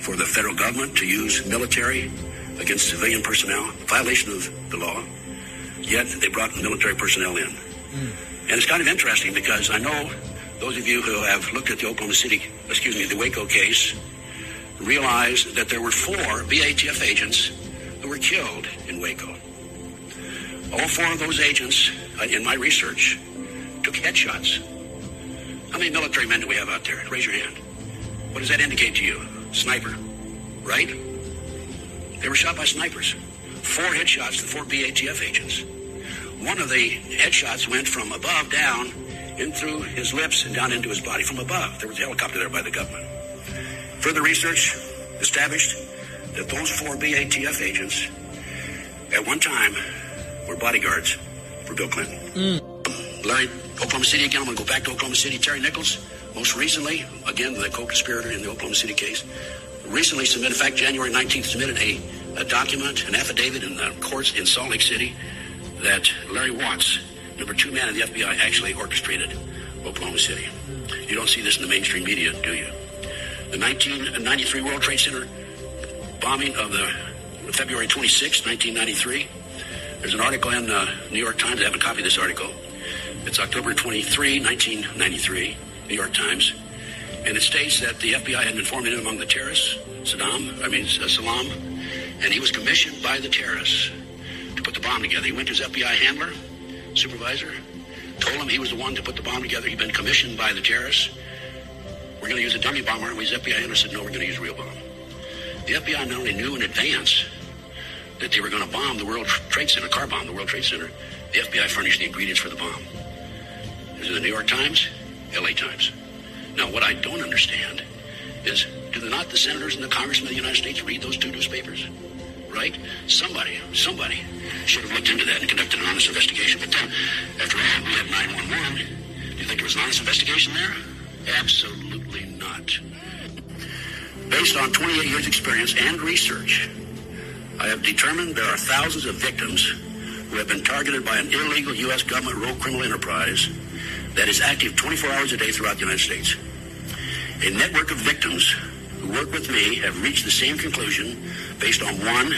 for the federal government to use military against civilian personnel, violation of the law. Yet they brought military personnel in. Mm. And it's kind of interesting because I know those of you who have looked at the Oklahoma City, excuse me, the Waco case, realize that there were four BATF agents who were killed in Waco. All four of those agents, uh, in my research, took headshots. How many military men do we have out there? Raise your hand. What does that indicate to you? Sniper, right? They were shot by snipers. Four headshots to four BATF agents. One of the headshots went from above down in through his lips and down into his body from above. There was a helicopter there by the government. Further research established that those four BATF agents at one time were bodyguards for Bill Clinton. Mm. Larry, Oklahoma City again. I'm going to go back to Oklahoma City. Terry Nichols, most recently, again, the co-conspirator in the Oklahoma City case, recently submitted, in fact, January 19th, submitted a, a document, an affidavit in the courts in Salt Lake City that Larry Potts, number two man in the FBI, actually orchestrated Oklahoma City. You don't see this in the mainstream media, do you? The 1993 World Trade Center bombing of the February 26, 1993. There's an article in the uh, New York Times. I have a copy of this article. It's October 23, 1993, New York Times. And it states that the FBI had forming him among the terrorists, Saddam, I mean, uh, Salam, and he was commissioned by the terrorists to put the bomb together. He went to his FBI handler, supervisor, told him he was the one to put the bomb together. He'd been commissioned by the terrorists. We're going to use a dummy bomb, aren't we? His FBI handler said, no, we're going to use a real bomb. The FBI not only knew in advance that they were going to bomb the World Trade Center, car bomb the World Trade Center, the FBI furnished the ingredients for the bomb. This is the New York Times? LA Times. Now, what I don't understand is do not the senators and the congressmen of the United States read those two newspapers? Right? Somebody, somebody should have looked into that and conducted an honest investigation. But then, after all, we had 911. Do you think there was an honest investigation there? Absolutely not. Based on 28 years' experience and research, I have determined there are thousands of victims who have been targeted by an illegal U.S. government rogue criminal enterprise that is active 24 hours a day throughout the United States. A network of victims who work with me have reached the same conclusion based on one,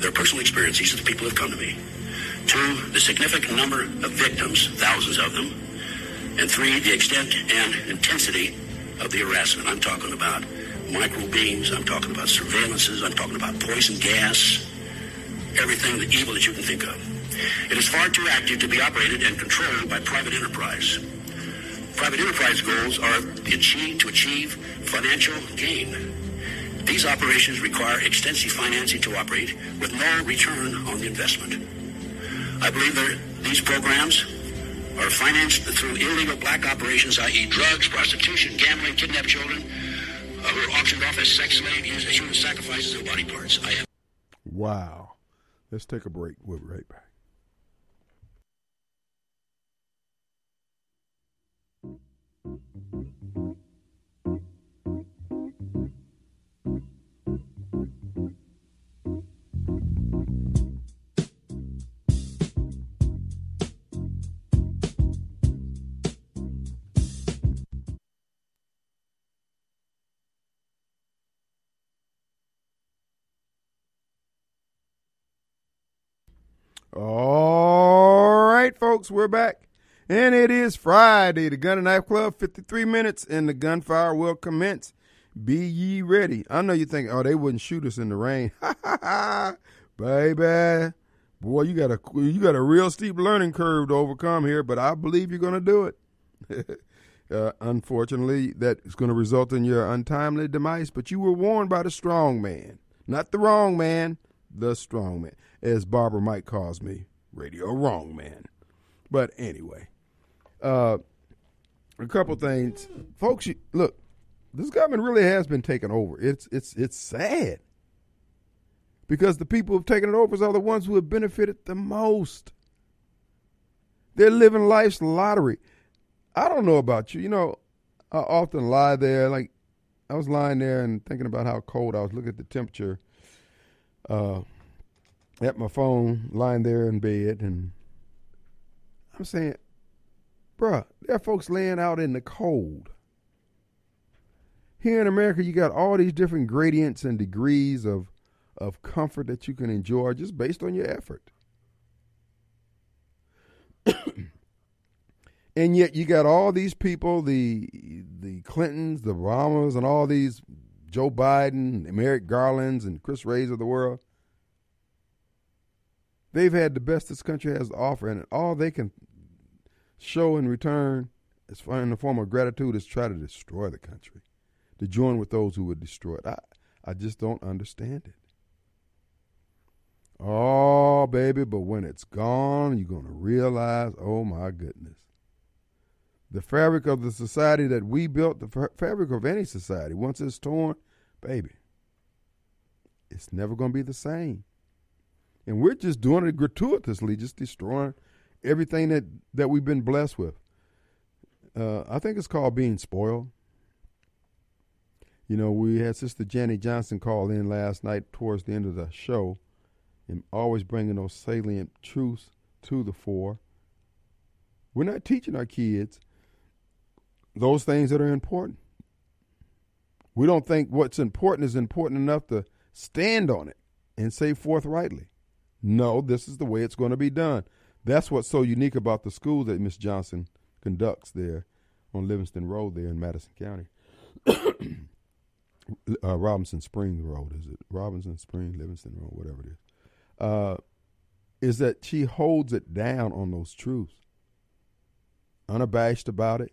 their personal experiences are the people who have come to me. Two, the significant number of victims, thousands of them. And three, the extent and intensity of the harassment. I'm talking about microbeams, I'm talking about surveillances, I'm talking about poison gas, everything the evil that you can think of. It is far too active to be operated and controlled by private enterprise. Private enterprise goals are the achieve, to achieve financial gain. These operations require extensive financing to operate with no return on the investment. I believe that these programs are financed through illegal black operations, i.e. drugs, prostitution, gambling, kidnapped children, uh, who are auctioned off as sex slaves, used as human sacrifices of body parts. Have Wow. Let's take a break. We'll be right back. All right, folks, we're back. And it is Friday. The Gun and Knife Club, 53 minutes, and the gunfire will commence. Be ye ready. I know you think, oh, they wouldn't shoot us in the rain. Baby. Boy, you got a you got a real steep learning curve to overcome here, but I believe you're gonna do it. uh, unfortunately, that is going to result in your untimely demise, but you were warned by the strong man. Not the wrong man, the strong man. As Barbara Mike calls me, radio wrong man. But anyway, uh, a couple things, folks. You, look, this government really has been taken over. It's it's it's sad because the people who've taken it over are the ones who have benefited the most. They're living life's lottery. I don't know about you. You know, I often lie there. Like I was lying there and thinking about how cold I was. Looking at the temperature. Uh, at my phone, lying there in bed, and I'm saying, bruh, there are folks laying out in the cold. Here in America, you got all these different gradients and degrees of of comfort that you can enjoy just based on your effort. and yet you got all these people, the the Clintons, the Obamas, and all these Joe Biden, Merrick Garlands, and Chris Wrays of the world. They've had the best this country has to offer, and all they can show in return, far in the form of gratitude, is try to destroy the country, to join with those who would destroy it. I, I just don't understand it. Oh, baby, but when it's gone, you're going to realize, oh my goodness. The fabric of the society that we built, the fabric of any society, once it's torn, baby, it's never going to be the same. And we're just doing it gratuitously, just destroying everything that, that we've been blessed with. Uh, I think it's called being spoiled. You know, we had Sister Janet Johnson call in last night towards the end of the show and always bringing those salient truths to the fore. We're not teaching our kids those things that are important. We don't think what's important is important enough to stand on it and say forthrightly. No, this is the way it's going to be done. That's what's so unique about the school that Miss Johnson conducts there on Livingston Road there in Madison County. uh, Robinson Springs Road, is it? Robinson Springs, Livingston Road, whatever it is. Uh, is that she holds it down on those truths, unabashed about it.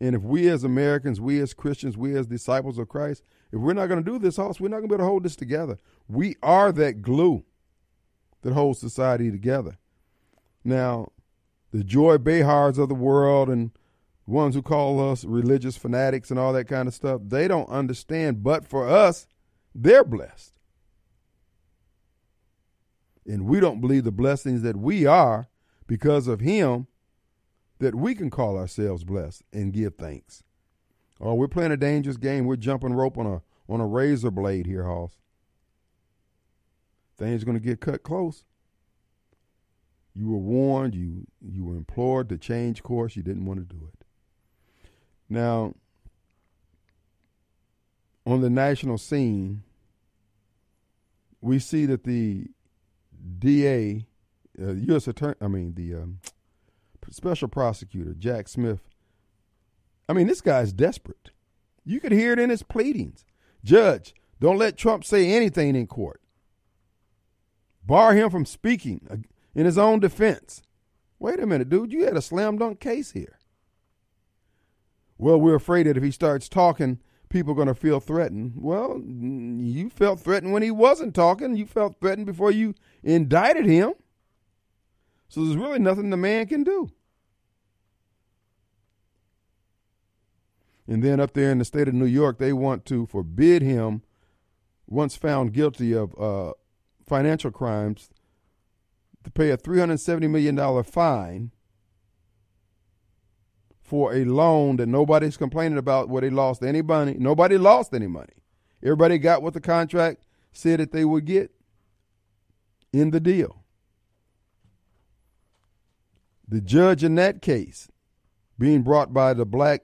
And if we as Americans, we as Christians, we as disciples of Christ, if we're not going to do this, also, we're not going to be able to hold this together. We are that glue that holds society together. Now, the Joy Behars of the world and ones who call us religious fanatics and all that kind of stuff, they don't understand. But for us, they're blessed. And we don't believe the blessings that we are because of Him that we can call ourselves blessed and give thanks. Oh, we're playing a dangerous game. We're jumping rope on a on a razor blade here, Hoss. Things are going to get cut close. You were warned. You you were implored to change course. You didn't want to do it. Now, on the national scene, we see that the DA, uh, U.S. Attorney, I mean the um, special prosecutor Jack Smith. I mean, this guy's desperate. You could hear it in his pleadings. Judge, don't let Trump say anything in court. Bar him from speaking in his own defense. Wait a minute, dude. You had a slam dunk case here. Well, we're afraid that if he starts talking, people are going to feel threatened. Well, you felt threatened when he wasn't talking. You felt threatened before you indicted him. So there's really nothing the man can do. And then up there in the state of New York, they want to forbid him, once found guilty of uh, financial crimes, to pay a $370 million fine for a loan that nobody's complaining about where they lost any money. Nobody lost any money. Everybody got what the contract said that they would get in the deal. The judge in that case, being brought by the black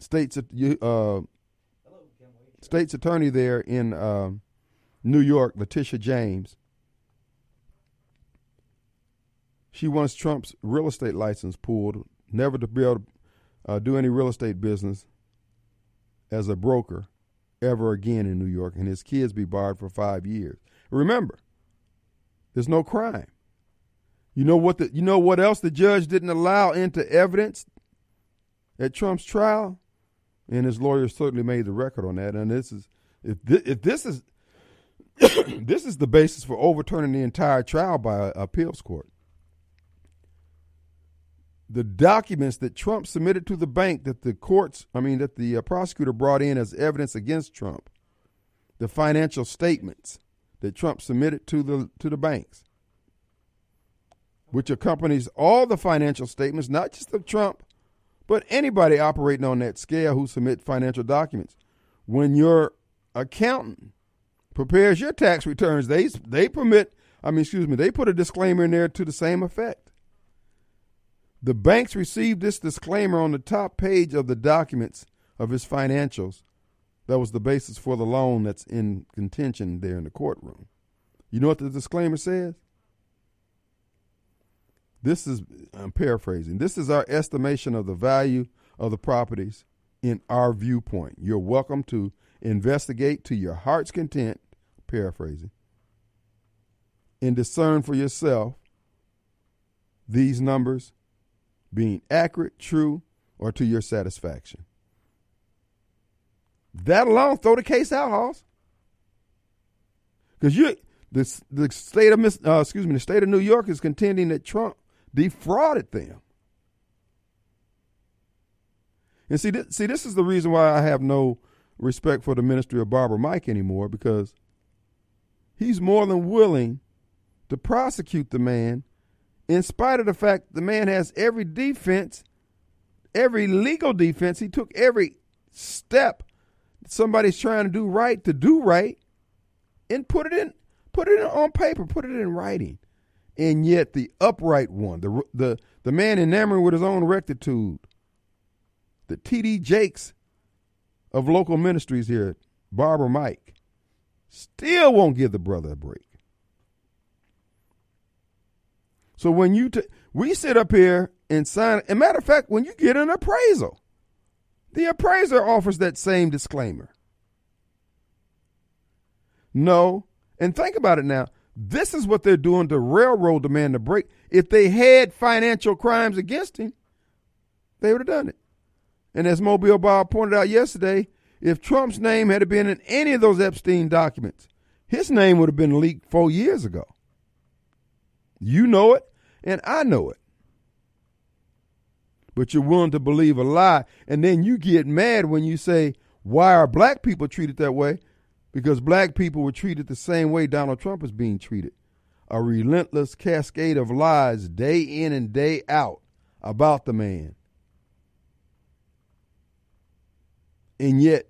state's uh, state's attorney there in uh, New York, Letitia James, she wants Trump's real estate license pulled, never to be able to uh, do any real estate business as a broker ever again in New York, and his kids be barred for five years. Remember, there's no crime. You know what? The, you know what else the judge didn't allow into evidence at Trump's trial, and his lawyers certainly made the record on that. And this is if if this is this is the basis for overturning the entire trial by appeals court. The documents that Trump submitted to the bank that the courts, I mean, that the uh, prosecutor brought in as evidence against Trump, the financial statements that Trump submitted to the to the banks, which accompanies all the financial statements, not just of Trump, but anybody operating on that scale who submit financial documents. When your accountant prepares your tax returns, they they permit. I mean, excuse me, they put a disclaimer in there to the same effect. The banks received this disclaimer on the top page of the documents of his financials. That was the basis for the loan that's in contention there in the courtroom. You know what the disclaimer says? This is, I'm paraphrasing, this is our estimation of the value of the properties in our viewpoint. You're welcome to investigate to your heart's content paraphrasing, and discern for yourself these numbers being accurate, true, or to your satisfaction. That alone, throw the case out, Hoss. Because you, the the state of uh, excuse me, the state of New York is contending that Trump defrauded them. And see, see, this is the reason why I have no respect for the ministry of Barbara Mike anymore because he's more than willing to prosecute the man in spite of the fact the man has every defense, every legal defense. He took every step somebody's trying to do right to do right and put it in put it on paper, put it in writing. And yet the upright one, the the the man enamored with his own rectitude, the TD Jakes of local ministries here, Barbara Mike, Still won't give the brother a break. So when you t- we sit up here and sign, a matter of fact, when you get an appraisal, the appraiser offers that same disclaimer. No, and think about it now. This is what they're doing to railroad the man to break. If they had financial crimes against him, they would have done it. And as Mobile Bob pointed out yesterday, if Trump's name had been in any of those Epstein documents, his name would have been leaked four years ago. You know it, and I know it. But you're willing to believe a lie, and then you get mad when you say, Why are black people treated that way? Because black people were treated the same way Donald Trump is being treated. A relentless cascade of lies day in and day out about the man. And yet,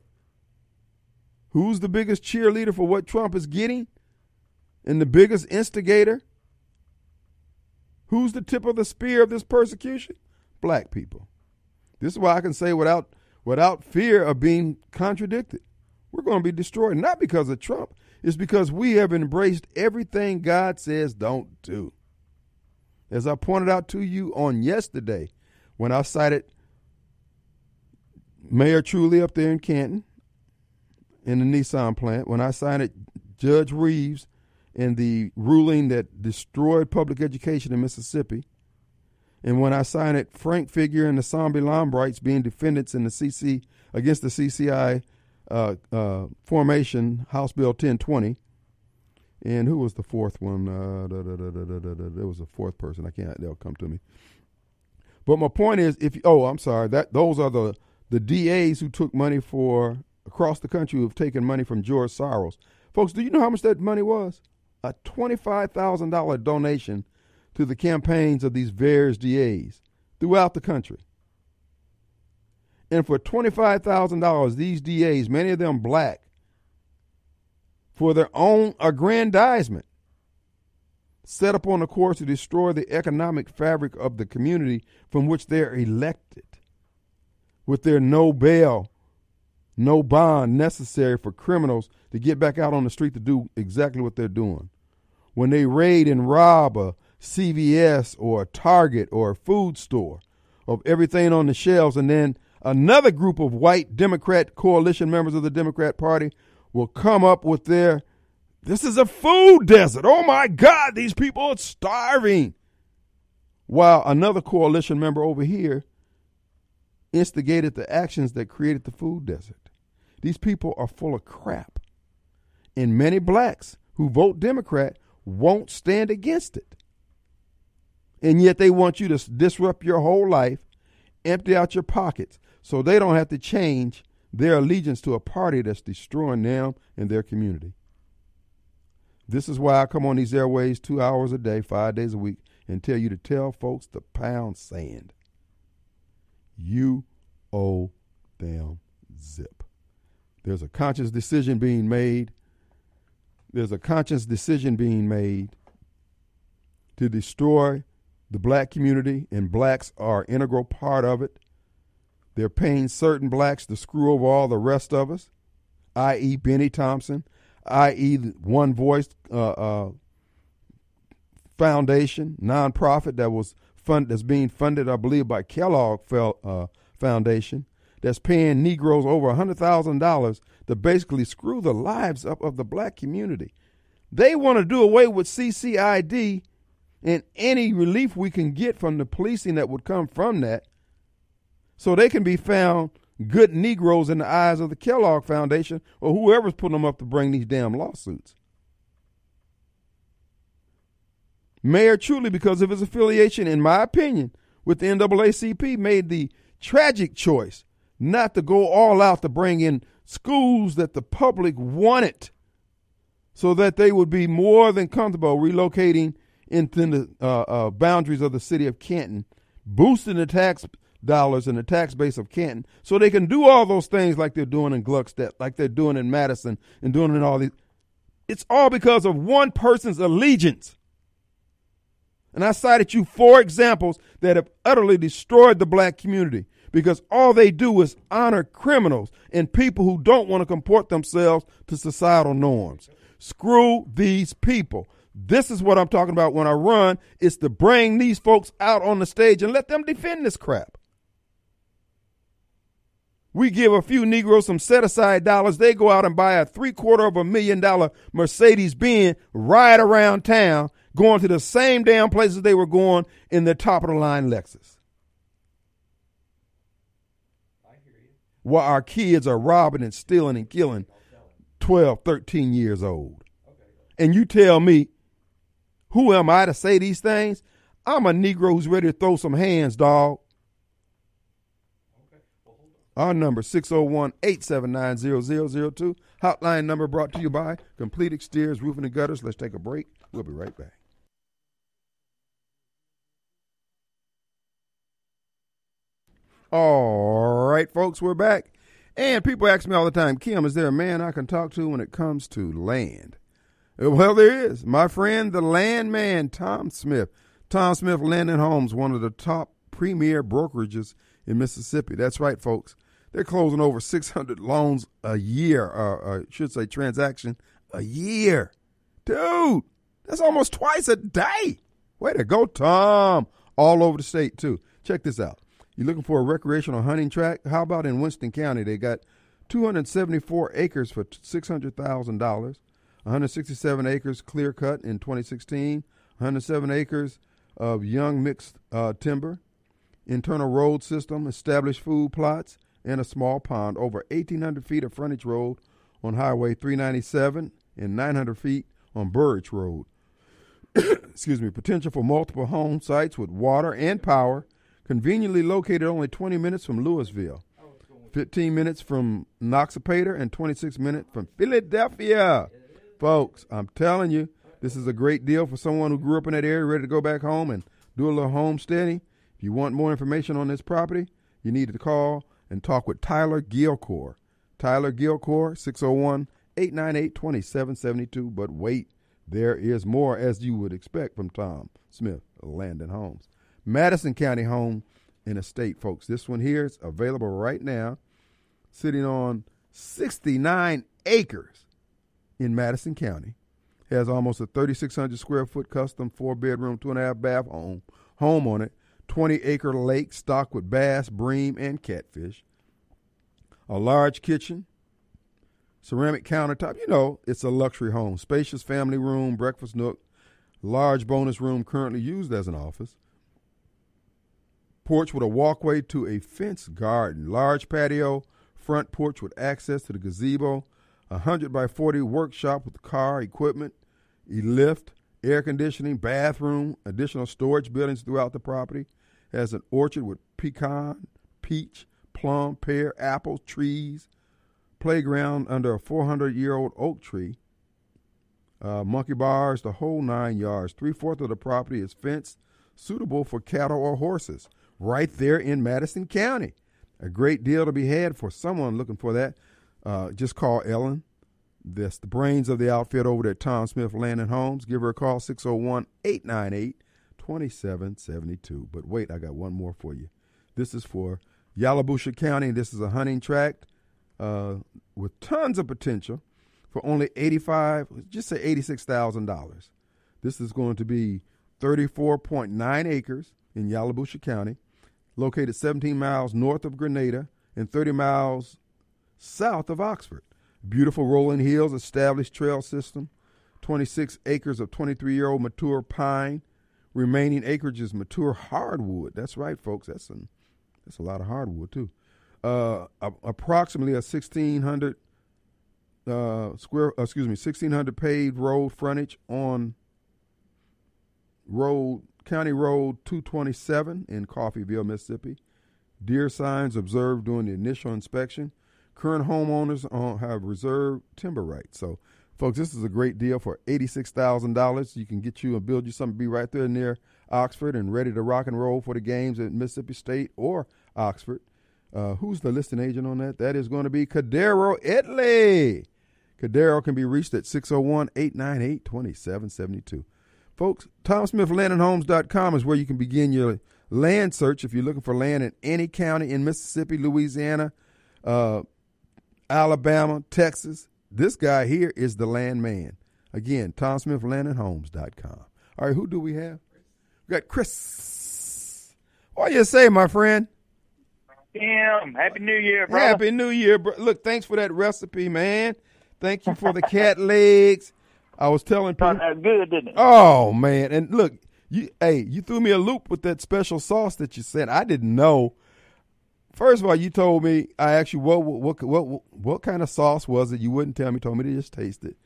who's the biggest cheerleader for what Trump is getting? And the biggest instigator? Who's the tip of the spear of this persecution? Black people. This is why I can say without without fear of being contradicted. We're going to be destroyed not because of Trump, it's because we have embraced everything God says don't do. As I pointed out to you on yesterday when I cited Mayor Truly up there in Canton in the Nissan plant, when I signed it, Judge Reeves in the ruling that destroyed public education in Mississippi, and when I signed it, Frank Figgers and the Zombie Lombrights being defendants in the CC against the CCI uh, uh, formation, House Bill 1020, and who was the fourth one? Uh, there was a fourth person. I can't. They'll come to me. But my point is, if you, oh, I'm sorry, that those are the the DAs who took money for across the country who have taken money from George Soros. Folks, do you know how much that money was? A twenty-five thousand dollar donation to the campaigns of these various DAs throughout the country. And for $25,000, these DAs, many of them black, for their own aggrandizement, set upon a course to destroy the economic fabric of the community from which they're elected with their no bail, no bond necessary for criminals to get back out on the street to do exactly what they're doing. When they raid and rob a CVS or a Target or a food store of everything on the shelves and then another group of white Democrat coalition members of the Democrat Party will come up with their this is a food desert. Oh my God, these people are starving. While another coalition member over here instigated the actions that created the food desert. These people are full of crap. And many blacks who vote Democrat won't stand against it. And yet they want you to disrupt your whole life, empty out your pockets, so they don't have to change their allegiance to a party that's destroying them and their community. This is why I come on these airways two hours a day, five days a week, and tell you to tell folks to pound sand. You owe them zip. There's a conscious decision being made. There's a conscious decision being made to destroy the black community, and blacks are an integral part of it. They're paying certain blacks to screw over all the rest of us, i.e., Bennie Thompson, i.e., One Voice uh, uh, Foundation, nonprofit that was fund that's being funded, I believe, by Kellogg uh, Foundation, that's paying Negroes over hundred thousand dollars to basically screw the lives up of the black community. They want to do away with CCID and any relief we can get from the policing that would come from that so they can be found good Negroes in the eyes of the Kellogg Foundation or whoever's putting them up to bring these damn lawsuits. Mayor Truly, because of his affiliation, in my opinion, with the NAACP, made the tragic choice not to go all out to bring in schools that the public wanted so that they would be more than comfortable relocating into the uh, uh, boundaries of the city of Canton, boosting the tax dollars and the tax base of Canton so they can do all those things like they're doing in Gluckstadt, like they're doing in Madison and doing in all these. It's all because of one person's allegiance. And I cited you four examples that have utterly destroyed the black community because all they do is honor criminals and people who don't want to comport themselves to societal norms. Screw these people. This is what I'm talking about when I run, is to bring these folks out on the stage and let them defend this crap. We give a few Negroes some set aside dollars. They go out and buy a three quarter of a million dollar Mercedes Benz, ride around town, going to the same damn places they were going in their top of the line Lexus. While our kids are robbing and stealing and killing 12, 13 years old. And you tell me, who am I to say these things? I'm a Negro who's ready to throw some hands, dog. Our number 601-879-0002. Hotline number brought to you by Complete Exteriors Roofing and Gutters. Let's take a break. We'll be right back. All right, folks, we're back. And people ask me all the time, Kim, is there a man I can talk to when it comes to land? Uh, well, there is. My friend, the land man, Tom Smith. Tom Smith Land and Homes, one of the top premier brokerages in Mississippi. That's right, folks. They're closing over 600 loans a year, or, I should say transaction a year. Dude, that's almost twice a day. Way to go, Tom. All over the state, too. Check this out. You're looking for a recreational hunting track? How about in Winston County? They got 274 acres for $600,000, 167 acres clear cut in 2016, 107 acres of young mixed uh, timber, internal road system, established food plots, and a small pond, over 1,800 feet of frontage road on Highway 397 and 900 feet on Burridge Road. Excuse me, potential for multiple home sites with water and power, conveniently located only 20 minutes from Louisville, 15 minutes from Noxapater, and 26 minutes from Philadelphia. Folks, I'm telling you, this is a great deal for someone who grew up in that area, ready to go back home and do a little homesteading. If you want more information on this property, you need to call and talk with Tyler Gilcore. Tyler Gilcore, 601 898 2772. But wait, there is more, as you would expect from Tom Smith, Land and Homes. Madison County Home and state, folks. This one here is available right now, sitting on 69 acres in Madison County. Has almost a 3,600 square foot custom four bedroom, two and a half bath home, home on it. 20 acre lake stocked with bass, bream, and catfish. A large kitchen, ceramic countertop. You know, it's a luxury home. Spacious family room, breakfast nook, large bonus room currently used as an office. Porch with a walkway to a fenced garden. Large patio, front porch with access to the gazebo. A 100 by 40 workshop with car equipment, a lift, air conditioning, bathroom, additional storage buildings throughout the property. Has an orchard with pecan, peach, plum, pear, apple trees, playground under a 400 year old oak tree, uh, monkey bars, the whole nine yards. Three fourths of the property is fenced, suitable for cattle or horses, right there in Madison County. A great deal to be had for someone looking for that. Uh, just call Ellen. That's the brains of the outfit over there at Tom Smith Land and Homes. Give her a call, 601 898 2772. But wait, I got one more for you. This is for Yalobusha County. This is a hunting tract uh, with tons of potential for only 85, just say $86,000. This is going to be 34.9 acres in Yalobusha County, located 17 miles north of Grenada and 30 miles south of Oxford. Beautiful rolling hills, established trail system, 26 acres of 23 year old mature pine. Remaining acreage is mature hardwood. That's right, folks. That's, an, that's a lot of hardwood, too. Uh, approximately a 1,600 uh, square, excuse me, 1,600 paved road frontage on road County Road 227 in Coffeeville, Mississippi. Deer signs observed during the initial inspection. Current homeowners have reserved timber rights. So, folks, this is a great deal for $86,000. You can get you and build you something, be right there near Oxford and ready to rock and roll for the games at Mississippi State or Oxford. Uh, who's the listing agent on that? That is going to be Cadero Italy. Cadero can be reached at 601 898 2772. Folks, TomSmithLandandHomes.com is where you can begin your land search if you're looking for land in any county in Mississippi, Louisiana, uh, Alabama, Texas. This guy here is the land man. Again, TomSmithLandandHomes.com. All right, who do we have? We got Chris. What you say, my friend? Tim, Happy New Year, bro. Happy New Year, bro. Look, thanks for that recipe, man. Thank you for the cat legs. I was telling people. good, didn't it? Oh man, and look, you hey, you threw me a loop with that special sauce that you said. I didn't know. First of all, you told me I asked you what what what what, what kind of sauce was it. You wouldn't tell me. Told me to just taste it.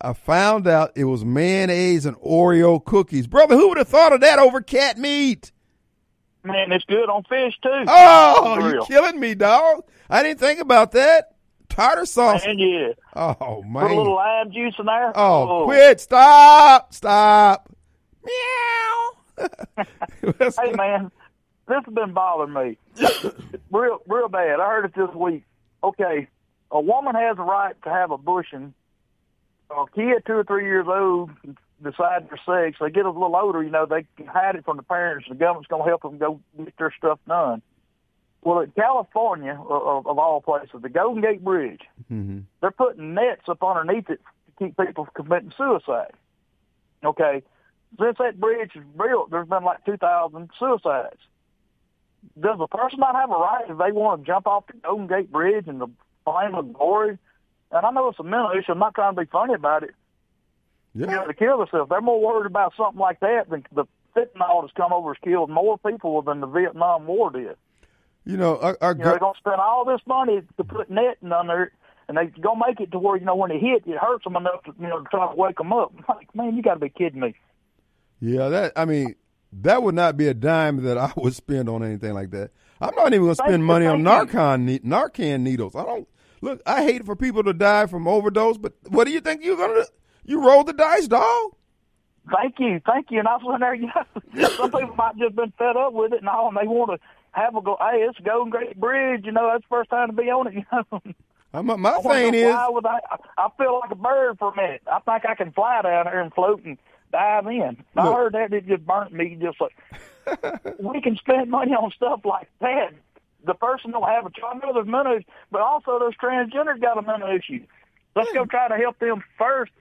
I found out it was mayonnaise and Oreo cookies. Brother, who would have thought of that over cat meat? Man, it's good on fish too. Oh, you're killing me, dog. I didn't think about that. Tartar sauce. Man, yeah. Oh man. Put a little lime juice in there. Oh, oh. quit! Stop! Stop! Meow. hey man, this has been bothering me real, real bad. I heard it this week. okay, a woman has a right to have a abortion. A kid two or three years old decide their sex. They get a little older, you know, they can hide it from the parents. The government's going to help them go get their stuff done. Well, in California, of, of all places, the Golden Gate Bridge, hmm they're putting nets up underneath it to keep people from committing suicide. Okay, since that bridge is built, there's been like 2,000 suicides. Does a person not have a right if they want to jump off the Golden Gate Bridge in the flame of glory? And I know it's a mental issue. I'm not trying to be funny about it. Yeah. You know, to kill themselves. They're more worried about something like that than the fentanyl that's come over has killed more people than the Vietnam War did. You know, our, our You know, they're going to spend all this money to put netting under and they're going to make it to where, you know, when it hit, it hurts them enough to, you know, to try to wake them up. Like, man, you got to be kidding me. yeah, that I mean, that would not be a dime that I would spend on anything like that. I'm not even going to Thank spend you, money on. Narcan ne- Narcan needles. I don't look. I hate for people to die from overdose, but what do you think you're gonna? You roll the dice, dog. Thank you, thank you. And I was in there, you know, some people might just been fed up with it and all, and they want to have a go. Hey, it's a Golden Gate Bridge, you know, that's the first time to be on it. You know, I'm, my I thing is, with I, I feel like a bird for a minute. I think I can fly down there and float and dive in. I heard that it just burnt me. Just like we can spend money on stuff like that. The person don't have a choice. I know there's mental issues, but also those transgenders got a mental issue. Let's go try to help them first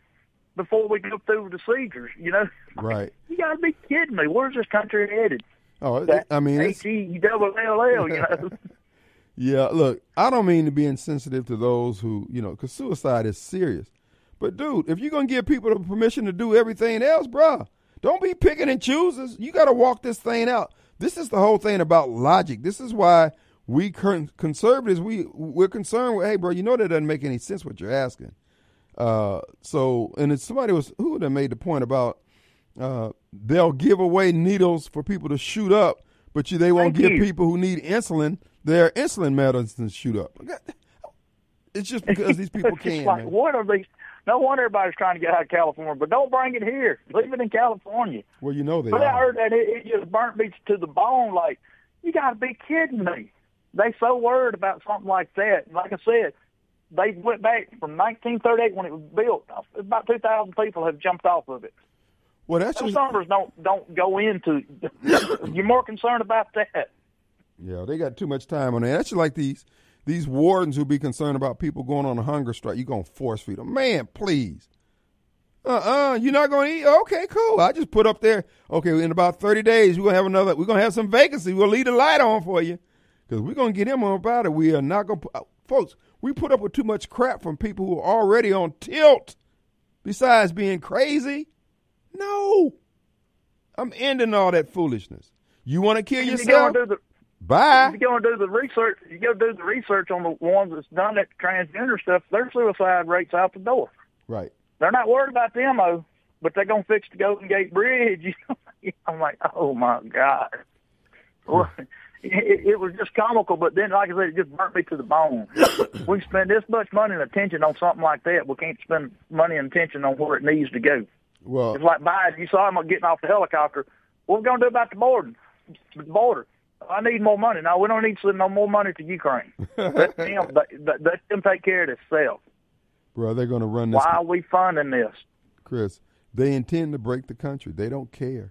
before we go through the procedures. You know, right? you got to be kidding me. Where's this country headed? Oh, it- I mean, H E double L L. You know. Yeah, look, I don't mean to be insensitive to those who, you know, because suicide is serious. But, dude, if you're going to give people the permission to do everything else, bruh, don't be picking and choosing. You got to walk this thing out. This is the whole thing about logic. This is why we conservatives, we, we're concerned with, hey, bro, you know that doesn't make any sense what you're asking. Uh, so, and if somebody was, who would have made the point about uh, they'll give away needles for people to shoot up, but you, they won't Thank give you. people who need insulin their insulin medicines shoot up. It's just because these people It's can. like, man. what are these? No wonder everybody's trying to get out of California, but don't bring it here. Leave it in California. Well, you know they But I heard that it, it just burnt me to the bone. Like, you got to be kidding me. They so worried about something like that. Like I said, they went back from 1938 when it was built. About 2,000 people have jumped off of it. Well, that's Those just numbers don't don't go into. You're more concerned about that. yeah. They got too much time on that. That's like these these wardens who be concerned about people going on a hunger strike. You gonna force feed them, man? Please. Uh uh-uh, uh, you are not gonna eat. Okay, cool. I just put up there. Okay, in about thirty days, we're gonna have another. We're gonna have some vacancy. We'll leave the light on for you because we're gonna get him on about it. We are not gonna, put, folks. We put up with too much crap from people who are already on tilt. Besides being crazy, no. I'm ending all that foolishness. You want to kill You yourself? the Bye. you go and do the research. You go do the research on the ones that's done that transgender stuff. Their suicide rates out the door. Right. They're not worried about the MO, but they're gonna fix the Golden Gate Bridge. I'm like, oh my god. Well, it, it was just comical, but then, like I said, it just burnt me to the bone. we spend this much money and attention on something like that. We can't spend money and attention on where it needs to go. Well, It's like Biden. You saw him getting off the helicopter. What are we going to do about the border? The border. I need more money. No, we don't need to send no more money to Ukraine. Let them, let, them take care of themselves. bro, they're going to run this. Why are we funding this? Chris, they intend to break the country. They don't care.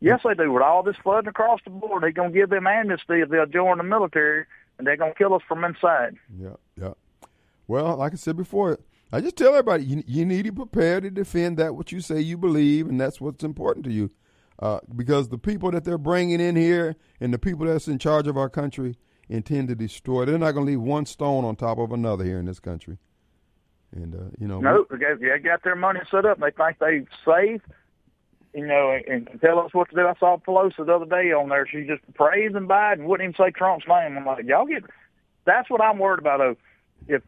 Yes, they do. With all this flooding across the board, they're going to give them amnesty if they'll join the military, and they're going to kill us from inside. Yeah, yeah. Well, like I said before, I just tell everybody you, you need to prepare to defend that what you say you believe, and that's what's important to you. Uh, because the people that they're bringing in here and the people that's in charge of our country intend to destroy. They're not going to leave one stone on top of another here in this country. And uh, you know, No, got, they got their money set up. They think they safe, you know, and, and tell us what to do. I saw Pelosi the other day on there. She just praising Biden, wouldn't even say Trump's name. I'm like, y'all get. That's what I'm worried about. Though, if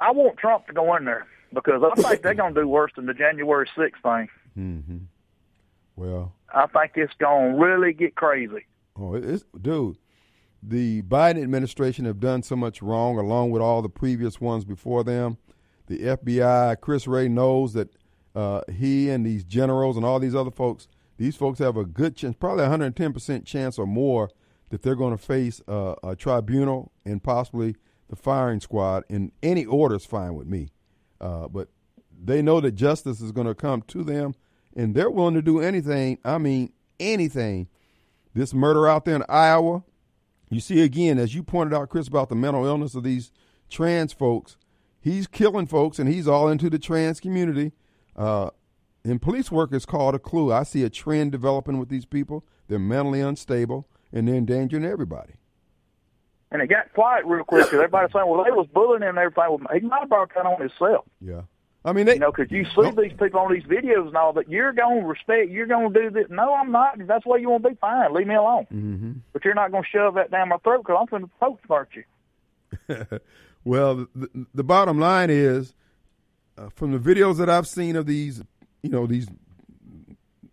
I want Trump to go in there because I think they're going to do worse than the January 6th thing. hmm well, I think it's going to really get crazy. Oh, it's dude. The Biden administration have done so much wrong, along with all the previous ones before them. The FBI, Chris Wray knows that uh, he and these generals and all these other folks, these folks have a good chance, probably 110 percent chance or more that they're going to face uh, a tribunal and possibly the firing squad in any order is fine with me. Uh, but they know that justice is going to come to them, and they're willing to do anything. I mean, anything. This murder out there in Iowa, you see again, as you pointed out, Chris, about the mental illness of these trans folks. He's killing folks, and he's all into the trans community. Uh, and police work is called a clue. I see a trend developing with these people. They're mentally unstable, and they're endangering everybody. And it got quiet real quick because everybody saying, well, they was bullying him and everything. Well, he might have brought that on himself. Yeah. I mean, they, You know, because you see these people on these videos and all that. You're going to respect. You're going to do this. No, I'm not. If that's the way you want to be, fine. Leave me alone. Mm-hmm. But you're not going to shove that down my throat because I'm going to poke smart you. well, the, the bottom line is, uh, from the videos that I've seen of these, you know, these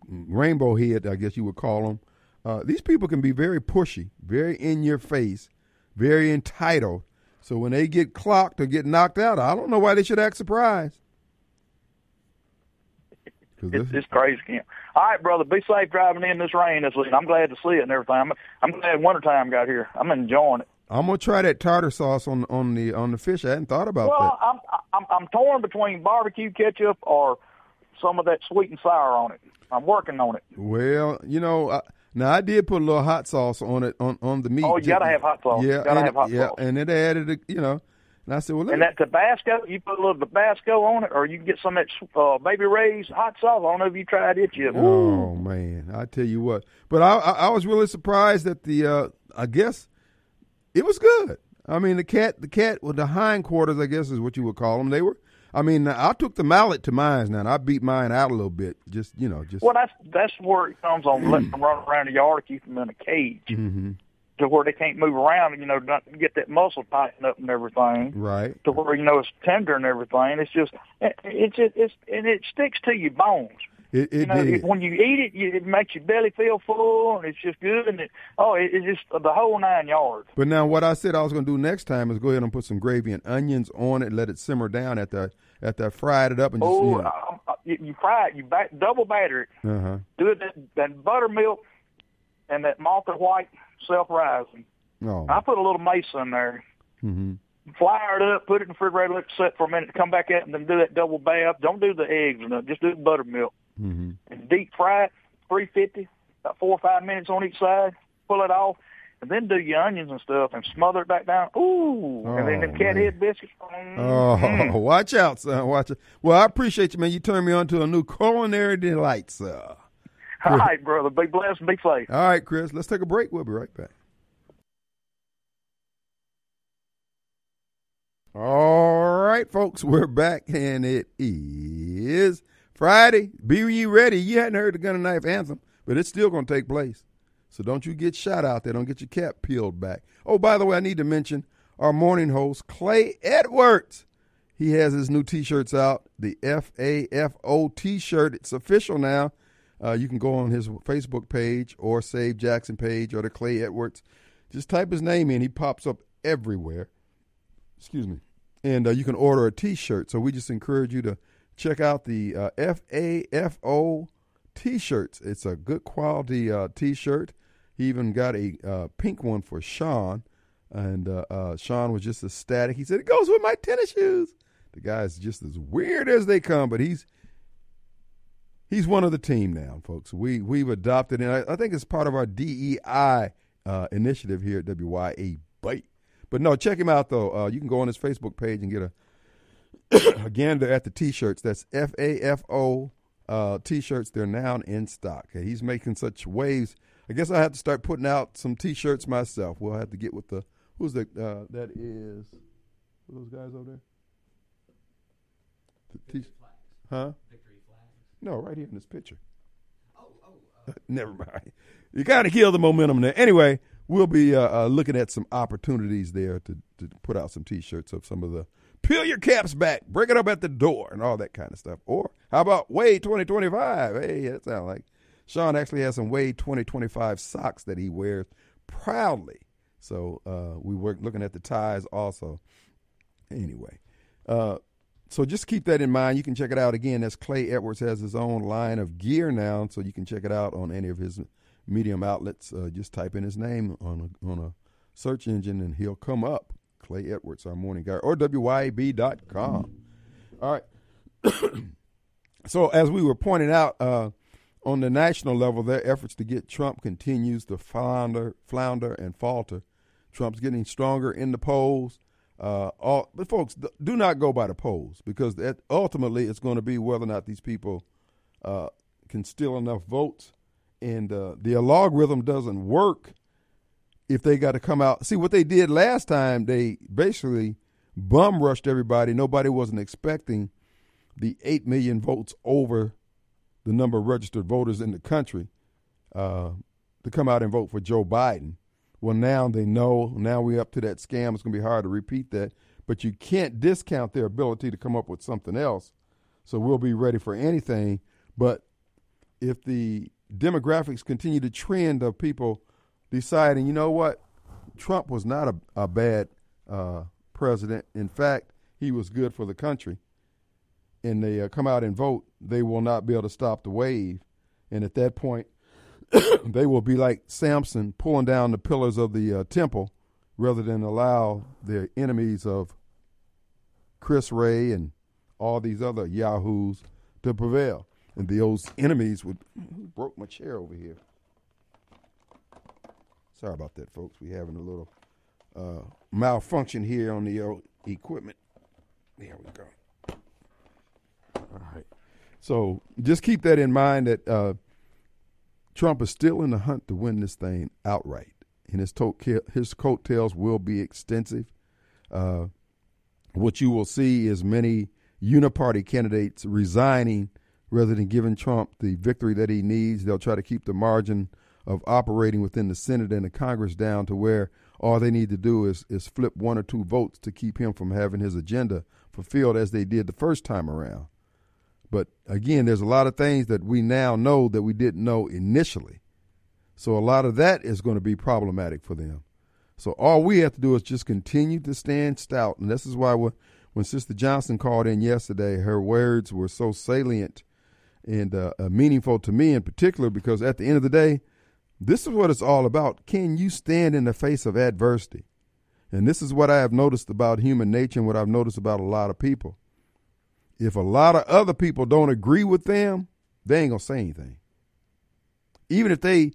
rainbow head, I guess you would call them, uh, these people can be very pushy, very in your face, very entitled. So when they get clocked or get knocked out, I don't know why they should act surprised. It's, this- it's crazy, camp. All right, brother. Be safe driving in this rain this week. I'm glad to see it and everything. I'm, I'm glad wintertime got here. I'm enjoying it. I'm gonna try that tartar sauce on on the on the fish. I hadn't thought about Well, that. I'm, I'm I'm torn between barbecue ketchup or some of that sweet and sour on it. I'm working on it. Well, you know, I, now I did put a little hot sauce on it on on the meat. Oh, you gotta have hot sauce. Yeah, and, have hot yeah, sauce. and it added, a, you know, and I said, well, And that Tabasco, you put a little Tabasco on it, or you can get some of that uh, Baby Ray's hot sauce. I don't know if you tried it yet. Ooh. Oh man, I tell you what. But I, I I was really surprised that the uh I guess it was good. I mean the cat the cat with the hindquarters I guess is what you would call them. They were. I mean I took the mallet to mine now. And I beat mine out a little bit. Just you know just. Well, that's that's where it comes on letting them run around the yard, keep them in a cage hmm to where they can't move around, and you know, not get that muscle tightened up and everything. Right. To where you know it's tender and everything. It's just it- it's just it's and it sticks to your bones. It You know, did. when you eat it, you, it makes your belly feel full, and it's just good. And it, oh, it, it's just the whole nine yards. But now, what I said I was going to do next time is go ahead and put some gravy and onions on it, let it simmer down at the at I fried it up, and just Oh, you know, you, fry it, you back, double batter it, uh huh. do it that, that buttermilk and that malted white self-rising. Oh, I put a little mace in there, hmm flour it up, put it in the refrigerator, let it sit for a minute, come back out, and then do that double bath. Don't do the eggs or nothing, just do the buttermilk. Hmm And deep fry it, 350, about four or five minutes on each side, pull it off, and then do your onions and stuff and smother it back down. Ooh, and then Oh, them cat man. head biscuits. Oh, Mm. watch out, son. Watch it. Well, I appreciate you, man. You turned me on to a new culinary delight, sir. All right, brother. Be blessed and be safe. All right, Chris. Let's take a break. We'll be right back. All right, folks, we're back, and it is Friday. Be you ready. You hadn't heard the gun and knife anthem, but it's still going to take place. So don't you get shot out there. Don't get your cap peeled back. Oh, by the way, I need to mention our morning host, Clay Edwards. He has his new T-shirts out, the FAFO T-shirt. It's official now. Uh, you can go on his Facebook page or Save Jackson page or the Clay Edwards. Just type his name in. He pops up everywhere. Excuse me. And uh, you can order a T-shirt. So we just encourage you to check out the uh, FAFO T-shirts. It's a good quality uh, T-shirt. He even got a uh, pink one for Sean, and uh, uh, Sean was just ecstatic. He said it goes with my tennis shoes. The guy's just as weird as they come, but he's he's one of the team now, folks. We we've adopted, and I, I think it's part of our DEI uh, initiative here at WYA Bite. But no, check him out though. Uh, you can go on his Facebook page and get a a gander at the t-shirts. That's F A F O uh, t-shirts. They're now in stock. He's making such waves. I guess I have to start putting out some t-shirts myself. We'll have to get with the who's the uh, that is are those guys over there. The t- huh? No, right here in this picture. Oh, oh. Uh, Never mind. You got to kill the momentum there. Anyway, we'll be uh, uh, looking at some opportunities there to, to put out some T-shirts of some of the peel your caps back, break it up at the door, and all that kind of stuff. Or how about Wade 2025? Hey, that sounds like Sean actually has some Wade 2025 socks that he wears proudly. So uh, we were looking at the ties also. Anyway, uh, so just keep that in mind. You can check it out again. As Clay Edwards has his own line of gear now, so you can check it out on any of his medium outlets. Uh, just type in his name on a, on a search engine, and he'll come up. Clay Edwards, our morning guy, or WYAB.com. All right. so as we were pointing out, uh, on the national level, their efforts to get Trump continues to flounder, flounder and falter. Trump's getting stronger in the polls. Uh, all, but folks, do not go by the polls because ultimately it's going to be whether or not these people uh, can steal enough votes, and uh, the algorithm doesn't work if they got to come out. See what they did last time? They basically bum rushed everybody. Nobody wasn't expecting the eight million votes over the number of registered voters in the country uh, to come out and vote for Joe Biden. Well, now they know. Now we're up to that scam. It's going to be hard to repeat that. But you can't discount their ability to come up with something else. So we'll be ready for anything. But if the demographics continue to trend of people deciding, you know what, Trump was not a, a bad uh, president. In fact, he was good for the country. And they uh, come out and vote, they will not be able to stop the wave. And at that point, they will be like Samson pulling down the pillars of the uh, temple rather than allow the enemies of Chris Wray and all these other yahoos to prevail. And those enemies would broke my chair over here. Sorry about that, folks. We're having a little uh, malfunction here on the uh, equipment. There we go. All right. So just keep that in mind that uh, Trump is still in the hunt to win this thing outright, and his, to- his coattails will be extensive. Uh, what you will see is many uniparty candidates resigning rather than giving Trump the victory that he needs. They'll try to keep the margin of operating within the Senate and the Congress down to where all they need to do is, is flip one or two votes to keep him from having his agenda fulfilled as they did the first time around. But again, there's a lot of things that we now know that we didn't know initially. So a lot of that is going to be problematic for them. So all we have to do is just continue to stand stout. And this is why when Sister Johnson called in yesterday, her words were so salient and uh, uh, meaningful to me in particular because at the end of the day, this is what it's all about. Can you stand in the face of adversity? And this is what I have noticed about human nature and what I've noticed about a lot of people if a lot of other people don't agree with them, they ain't going to say anything. Even if they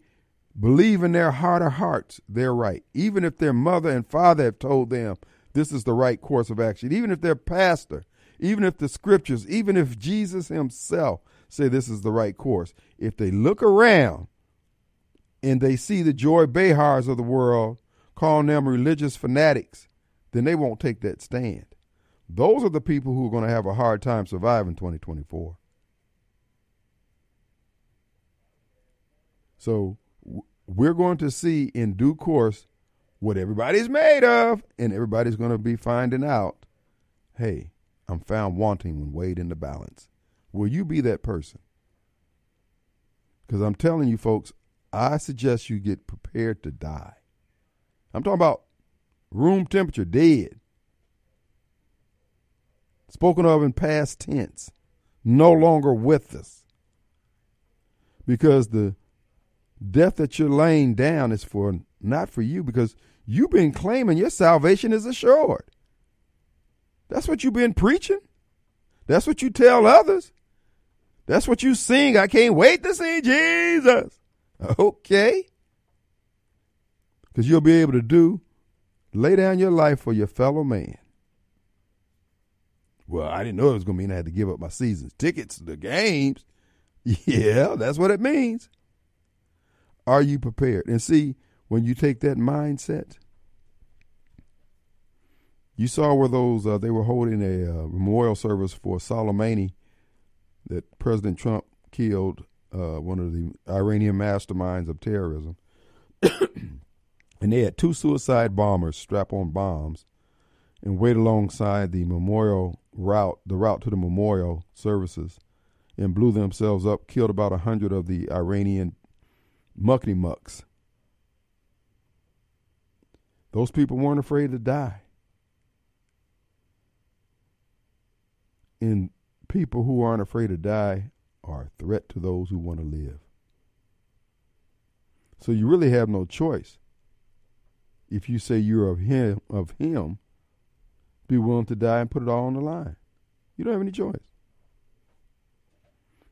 believe in their heart of hearts, they're right. Even if their mother and father have told them this is the right course of action, even if their pastor, even if the scriptures, even if Jesus himself say this is the right course, if they look around and they see the Joy Behars of the world calling them religious fanatics, then they won't take that stand. Those are the people who are going to have a hard time surviving 2024. So we're going to see in due course what everybody's made of, and everybody's going to be finding out hey, I'm found wanting when weighed in the balance. Will you be that person? Because I'm telling you, folks, I suggest you get prepared to die. I'm talking about room temperature, dead spoken of in past tense, no longer with us. Because the death that you're laying down is for not for you, because you've been claiming your salvation is assured. That's what you've been preaching. That's what you tell others. That's what you sing. I can't wait to see Jesus. Okay. Because you'll be able to do, lay down your life for your fellow man. Well, I didn't know it was going to mean I had to give up my season's tickets to the games. Yeah, that's what it means. Are you prepared? And see, when you take that mindset, you saw where those uh, they were holding a uh, memorial service for Soleimani that President Trump killed, uh, one of the Iranian masterminds of terrorism, and they had two suicide bombers strap on bombs and wait alongside the memorial route, the route to the memorial services, and blew themselves up, killed about a hundred of the Iranian muckety mucks. Those people weren't afraid to die. And people who aren't afraid to die are a threat to those who want to live. So you really have no choice. If you say you're of him of him be willing to die and put it all on the line. You don't have any choice.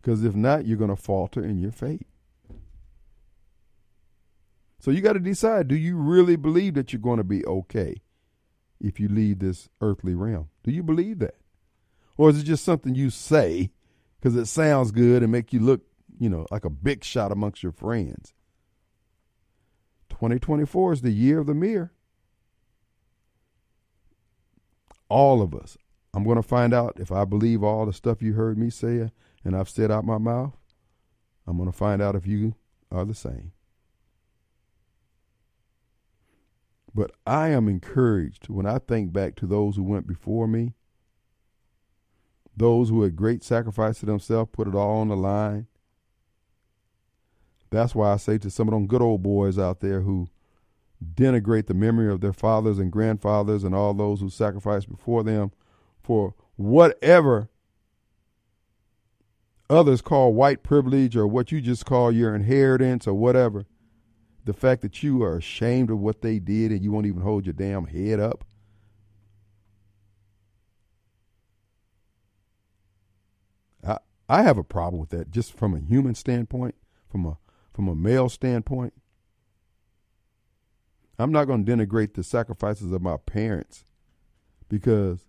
Because if not, you're going to falter in your faith. So you got to decide do you really believe that you're going to be okay if you leave this earthly realm? Do you believe that? Or is it just something you say because it sounds good and make you look, you know, like a big shot amongst your friends? 2024 is the year of the mirror. All of us. I'm going to find out if I believe all the stuff you heard me say and I've said out my mouth. I'm going to find out if you are the same. But I am encouraged when I think back to those who went before me, those who had great sacrifice to themselves, put it all on the line. That's why I say to some of them good old boys out there who denigrate the memory of their fathers and grandfathers and all those who sacrificed before them for whatever others call white privilege or what you just call your inheritance or whatever the fact that you are ashamed of what they did and you won't even hold your damn head up. I have a problem with that just from a human standpoint, from a from a male standpoint. I'm not going to denigrate the sacrifices of my parents because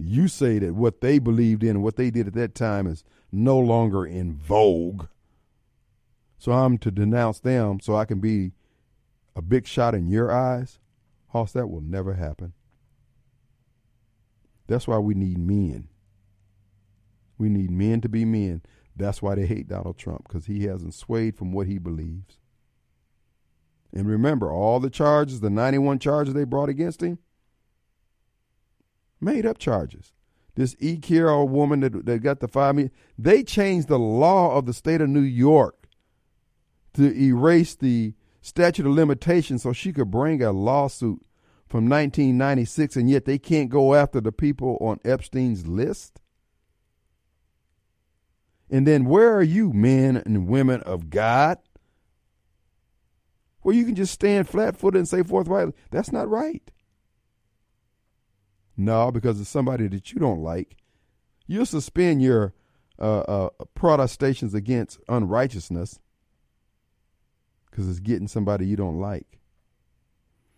you say that what they believed in and what they did at that time is no longer in vogue. So I'm to denounce them so I can be a big shot in your eyes? Hoss, that will never happen. That's why we need men. We need men to be men. That's why they hate Donald Trump, because he hasn't swayed from what he believes. And remember, all the charges, the 91 charges they brought against him, made up charges. This E. Carroll woman that, that got the five million, they changed the law of the state of New York to erase the statute of limitations so she could bring a lawsuit from 1996, and yet they can't go after the people on Epstein's list? And then where are you, men and women of God? Where you can just stand flat footed and say forthright, that's not right. No, because it's somebody that you don't like. You'll suspend your uh, uh, protestations against unrighteousness because it's getting somebody you don't like.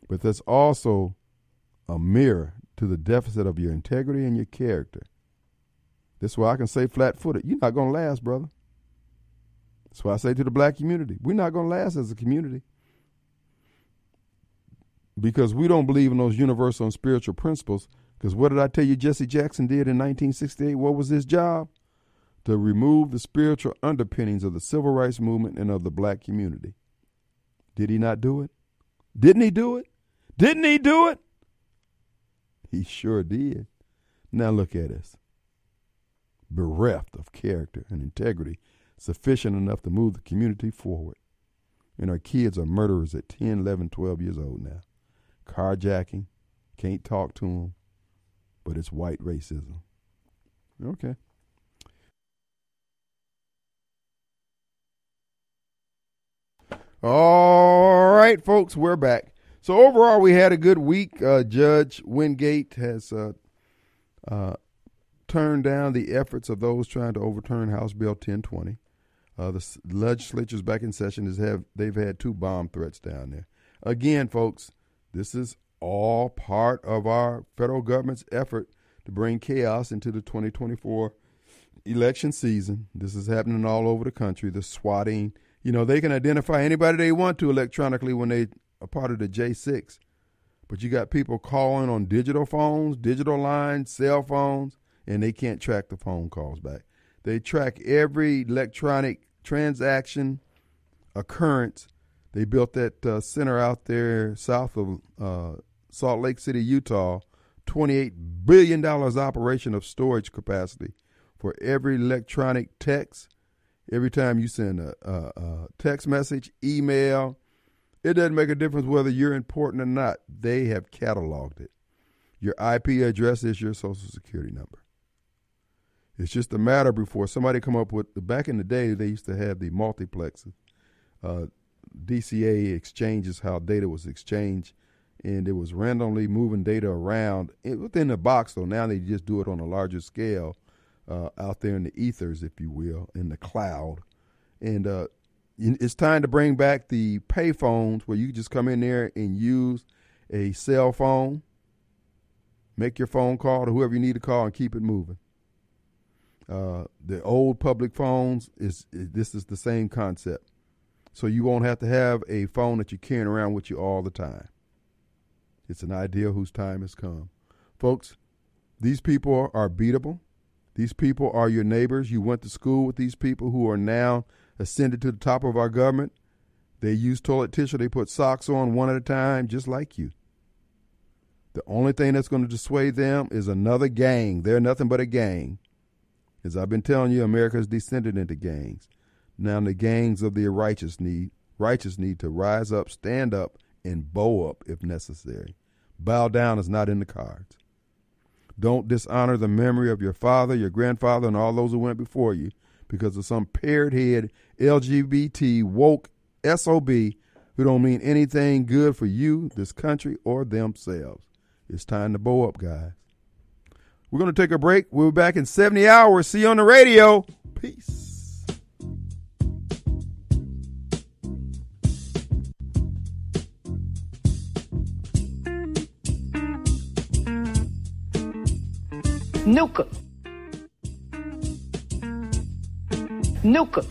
But that's also a mirror to the deficit of your integrity and your character. That's why I can say flat footed, you're not going to last, brother. That's why I say to the black community, we're not going to last as a community. Because we don't believe in those universal and spiritual principles. Because what did I tell you Jesse Jackson did in 1968? What was his job? To remove the spiritual underpinnings of the civil rights movement and of the black community. Did he not do it? Didn't he do it? Didn't he do it? He sure did. Now look at us. Bereft of character and integrity sufficient enough to move the community forward. And our kids are murderers at 10, 11, 12 years old now. Carjacking, can't talk to them, but it's white racism. Okay. All right, folks, we're back. So overall, we had a good week. Uh, Judge Wingate has uh, uh, turned down the efforts of those trying to overturn House Bill 1020. Uh, the legislature's back in session. Is have they've had two bomb threats down there. Again, folks, this is all part of our federal government's effort to bring chaos into the 2024 election season. This is happening all over the country. The swatting you know, they can identify anybody they want to electronically when they are part of the J6. But you got people calling on digital phones, digital lines, cell phones, and they can't track the phone calls back. They track every electronic transaction occurrence. They built that uh, center out there south of uh, Salt Lake City, Utah, $28 billion operation of storage capacity for every electronic text Every time you send a, a, a text message, email, it doesn't make a difference whether you're important or not. They have cataloged it. Your IP address is your social security number. It's just a matter before somebody come up with back in the day they used to have the multiplexes. Uh, DCA exchanges how data was exchanged and it was randomly moving data around within the box. So now they just do it on a larger scale uh, out there in the ethers, if you will, in the cloud. And uh, it's time to bring back the payphones where you just come in there and use a cell phone, make your phone call to whoever you need to call, and keep it moving. Uh, the old public phones is, is this is the same concept. So you won't have to have a phone that you're carrying around with you all the time. It's an idea whose time has come. Folks, these people are beatable. These people are your neighbors. You went to school with these people who are now ascended to the top of our government. They use toilet tissue. They put socks on one at a time, just like you. The only thing that's going to dissuade them is another gang. They're nothing but a gang. As I've been telling you, America has descended into gangs. Now the gangs of the righteous need righteous need to rise up, stand up, and bow up if necessary. Bow down is not in the cards. Don't dishonor the memory of your father, your grandfather, and all those who went before you because of some paired head LGBT woke SOB who don't mean anything good for you, this country, or themselves. It's time to bow up, guys. We're going to take a break. We'll be back in 70 hours. See you on the radio. Peace. Nuka. Nuka.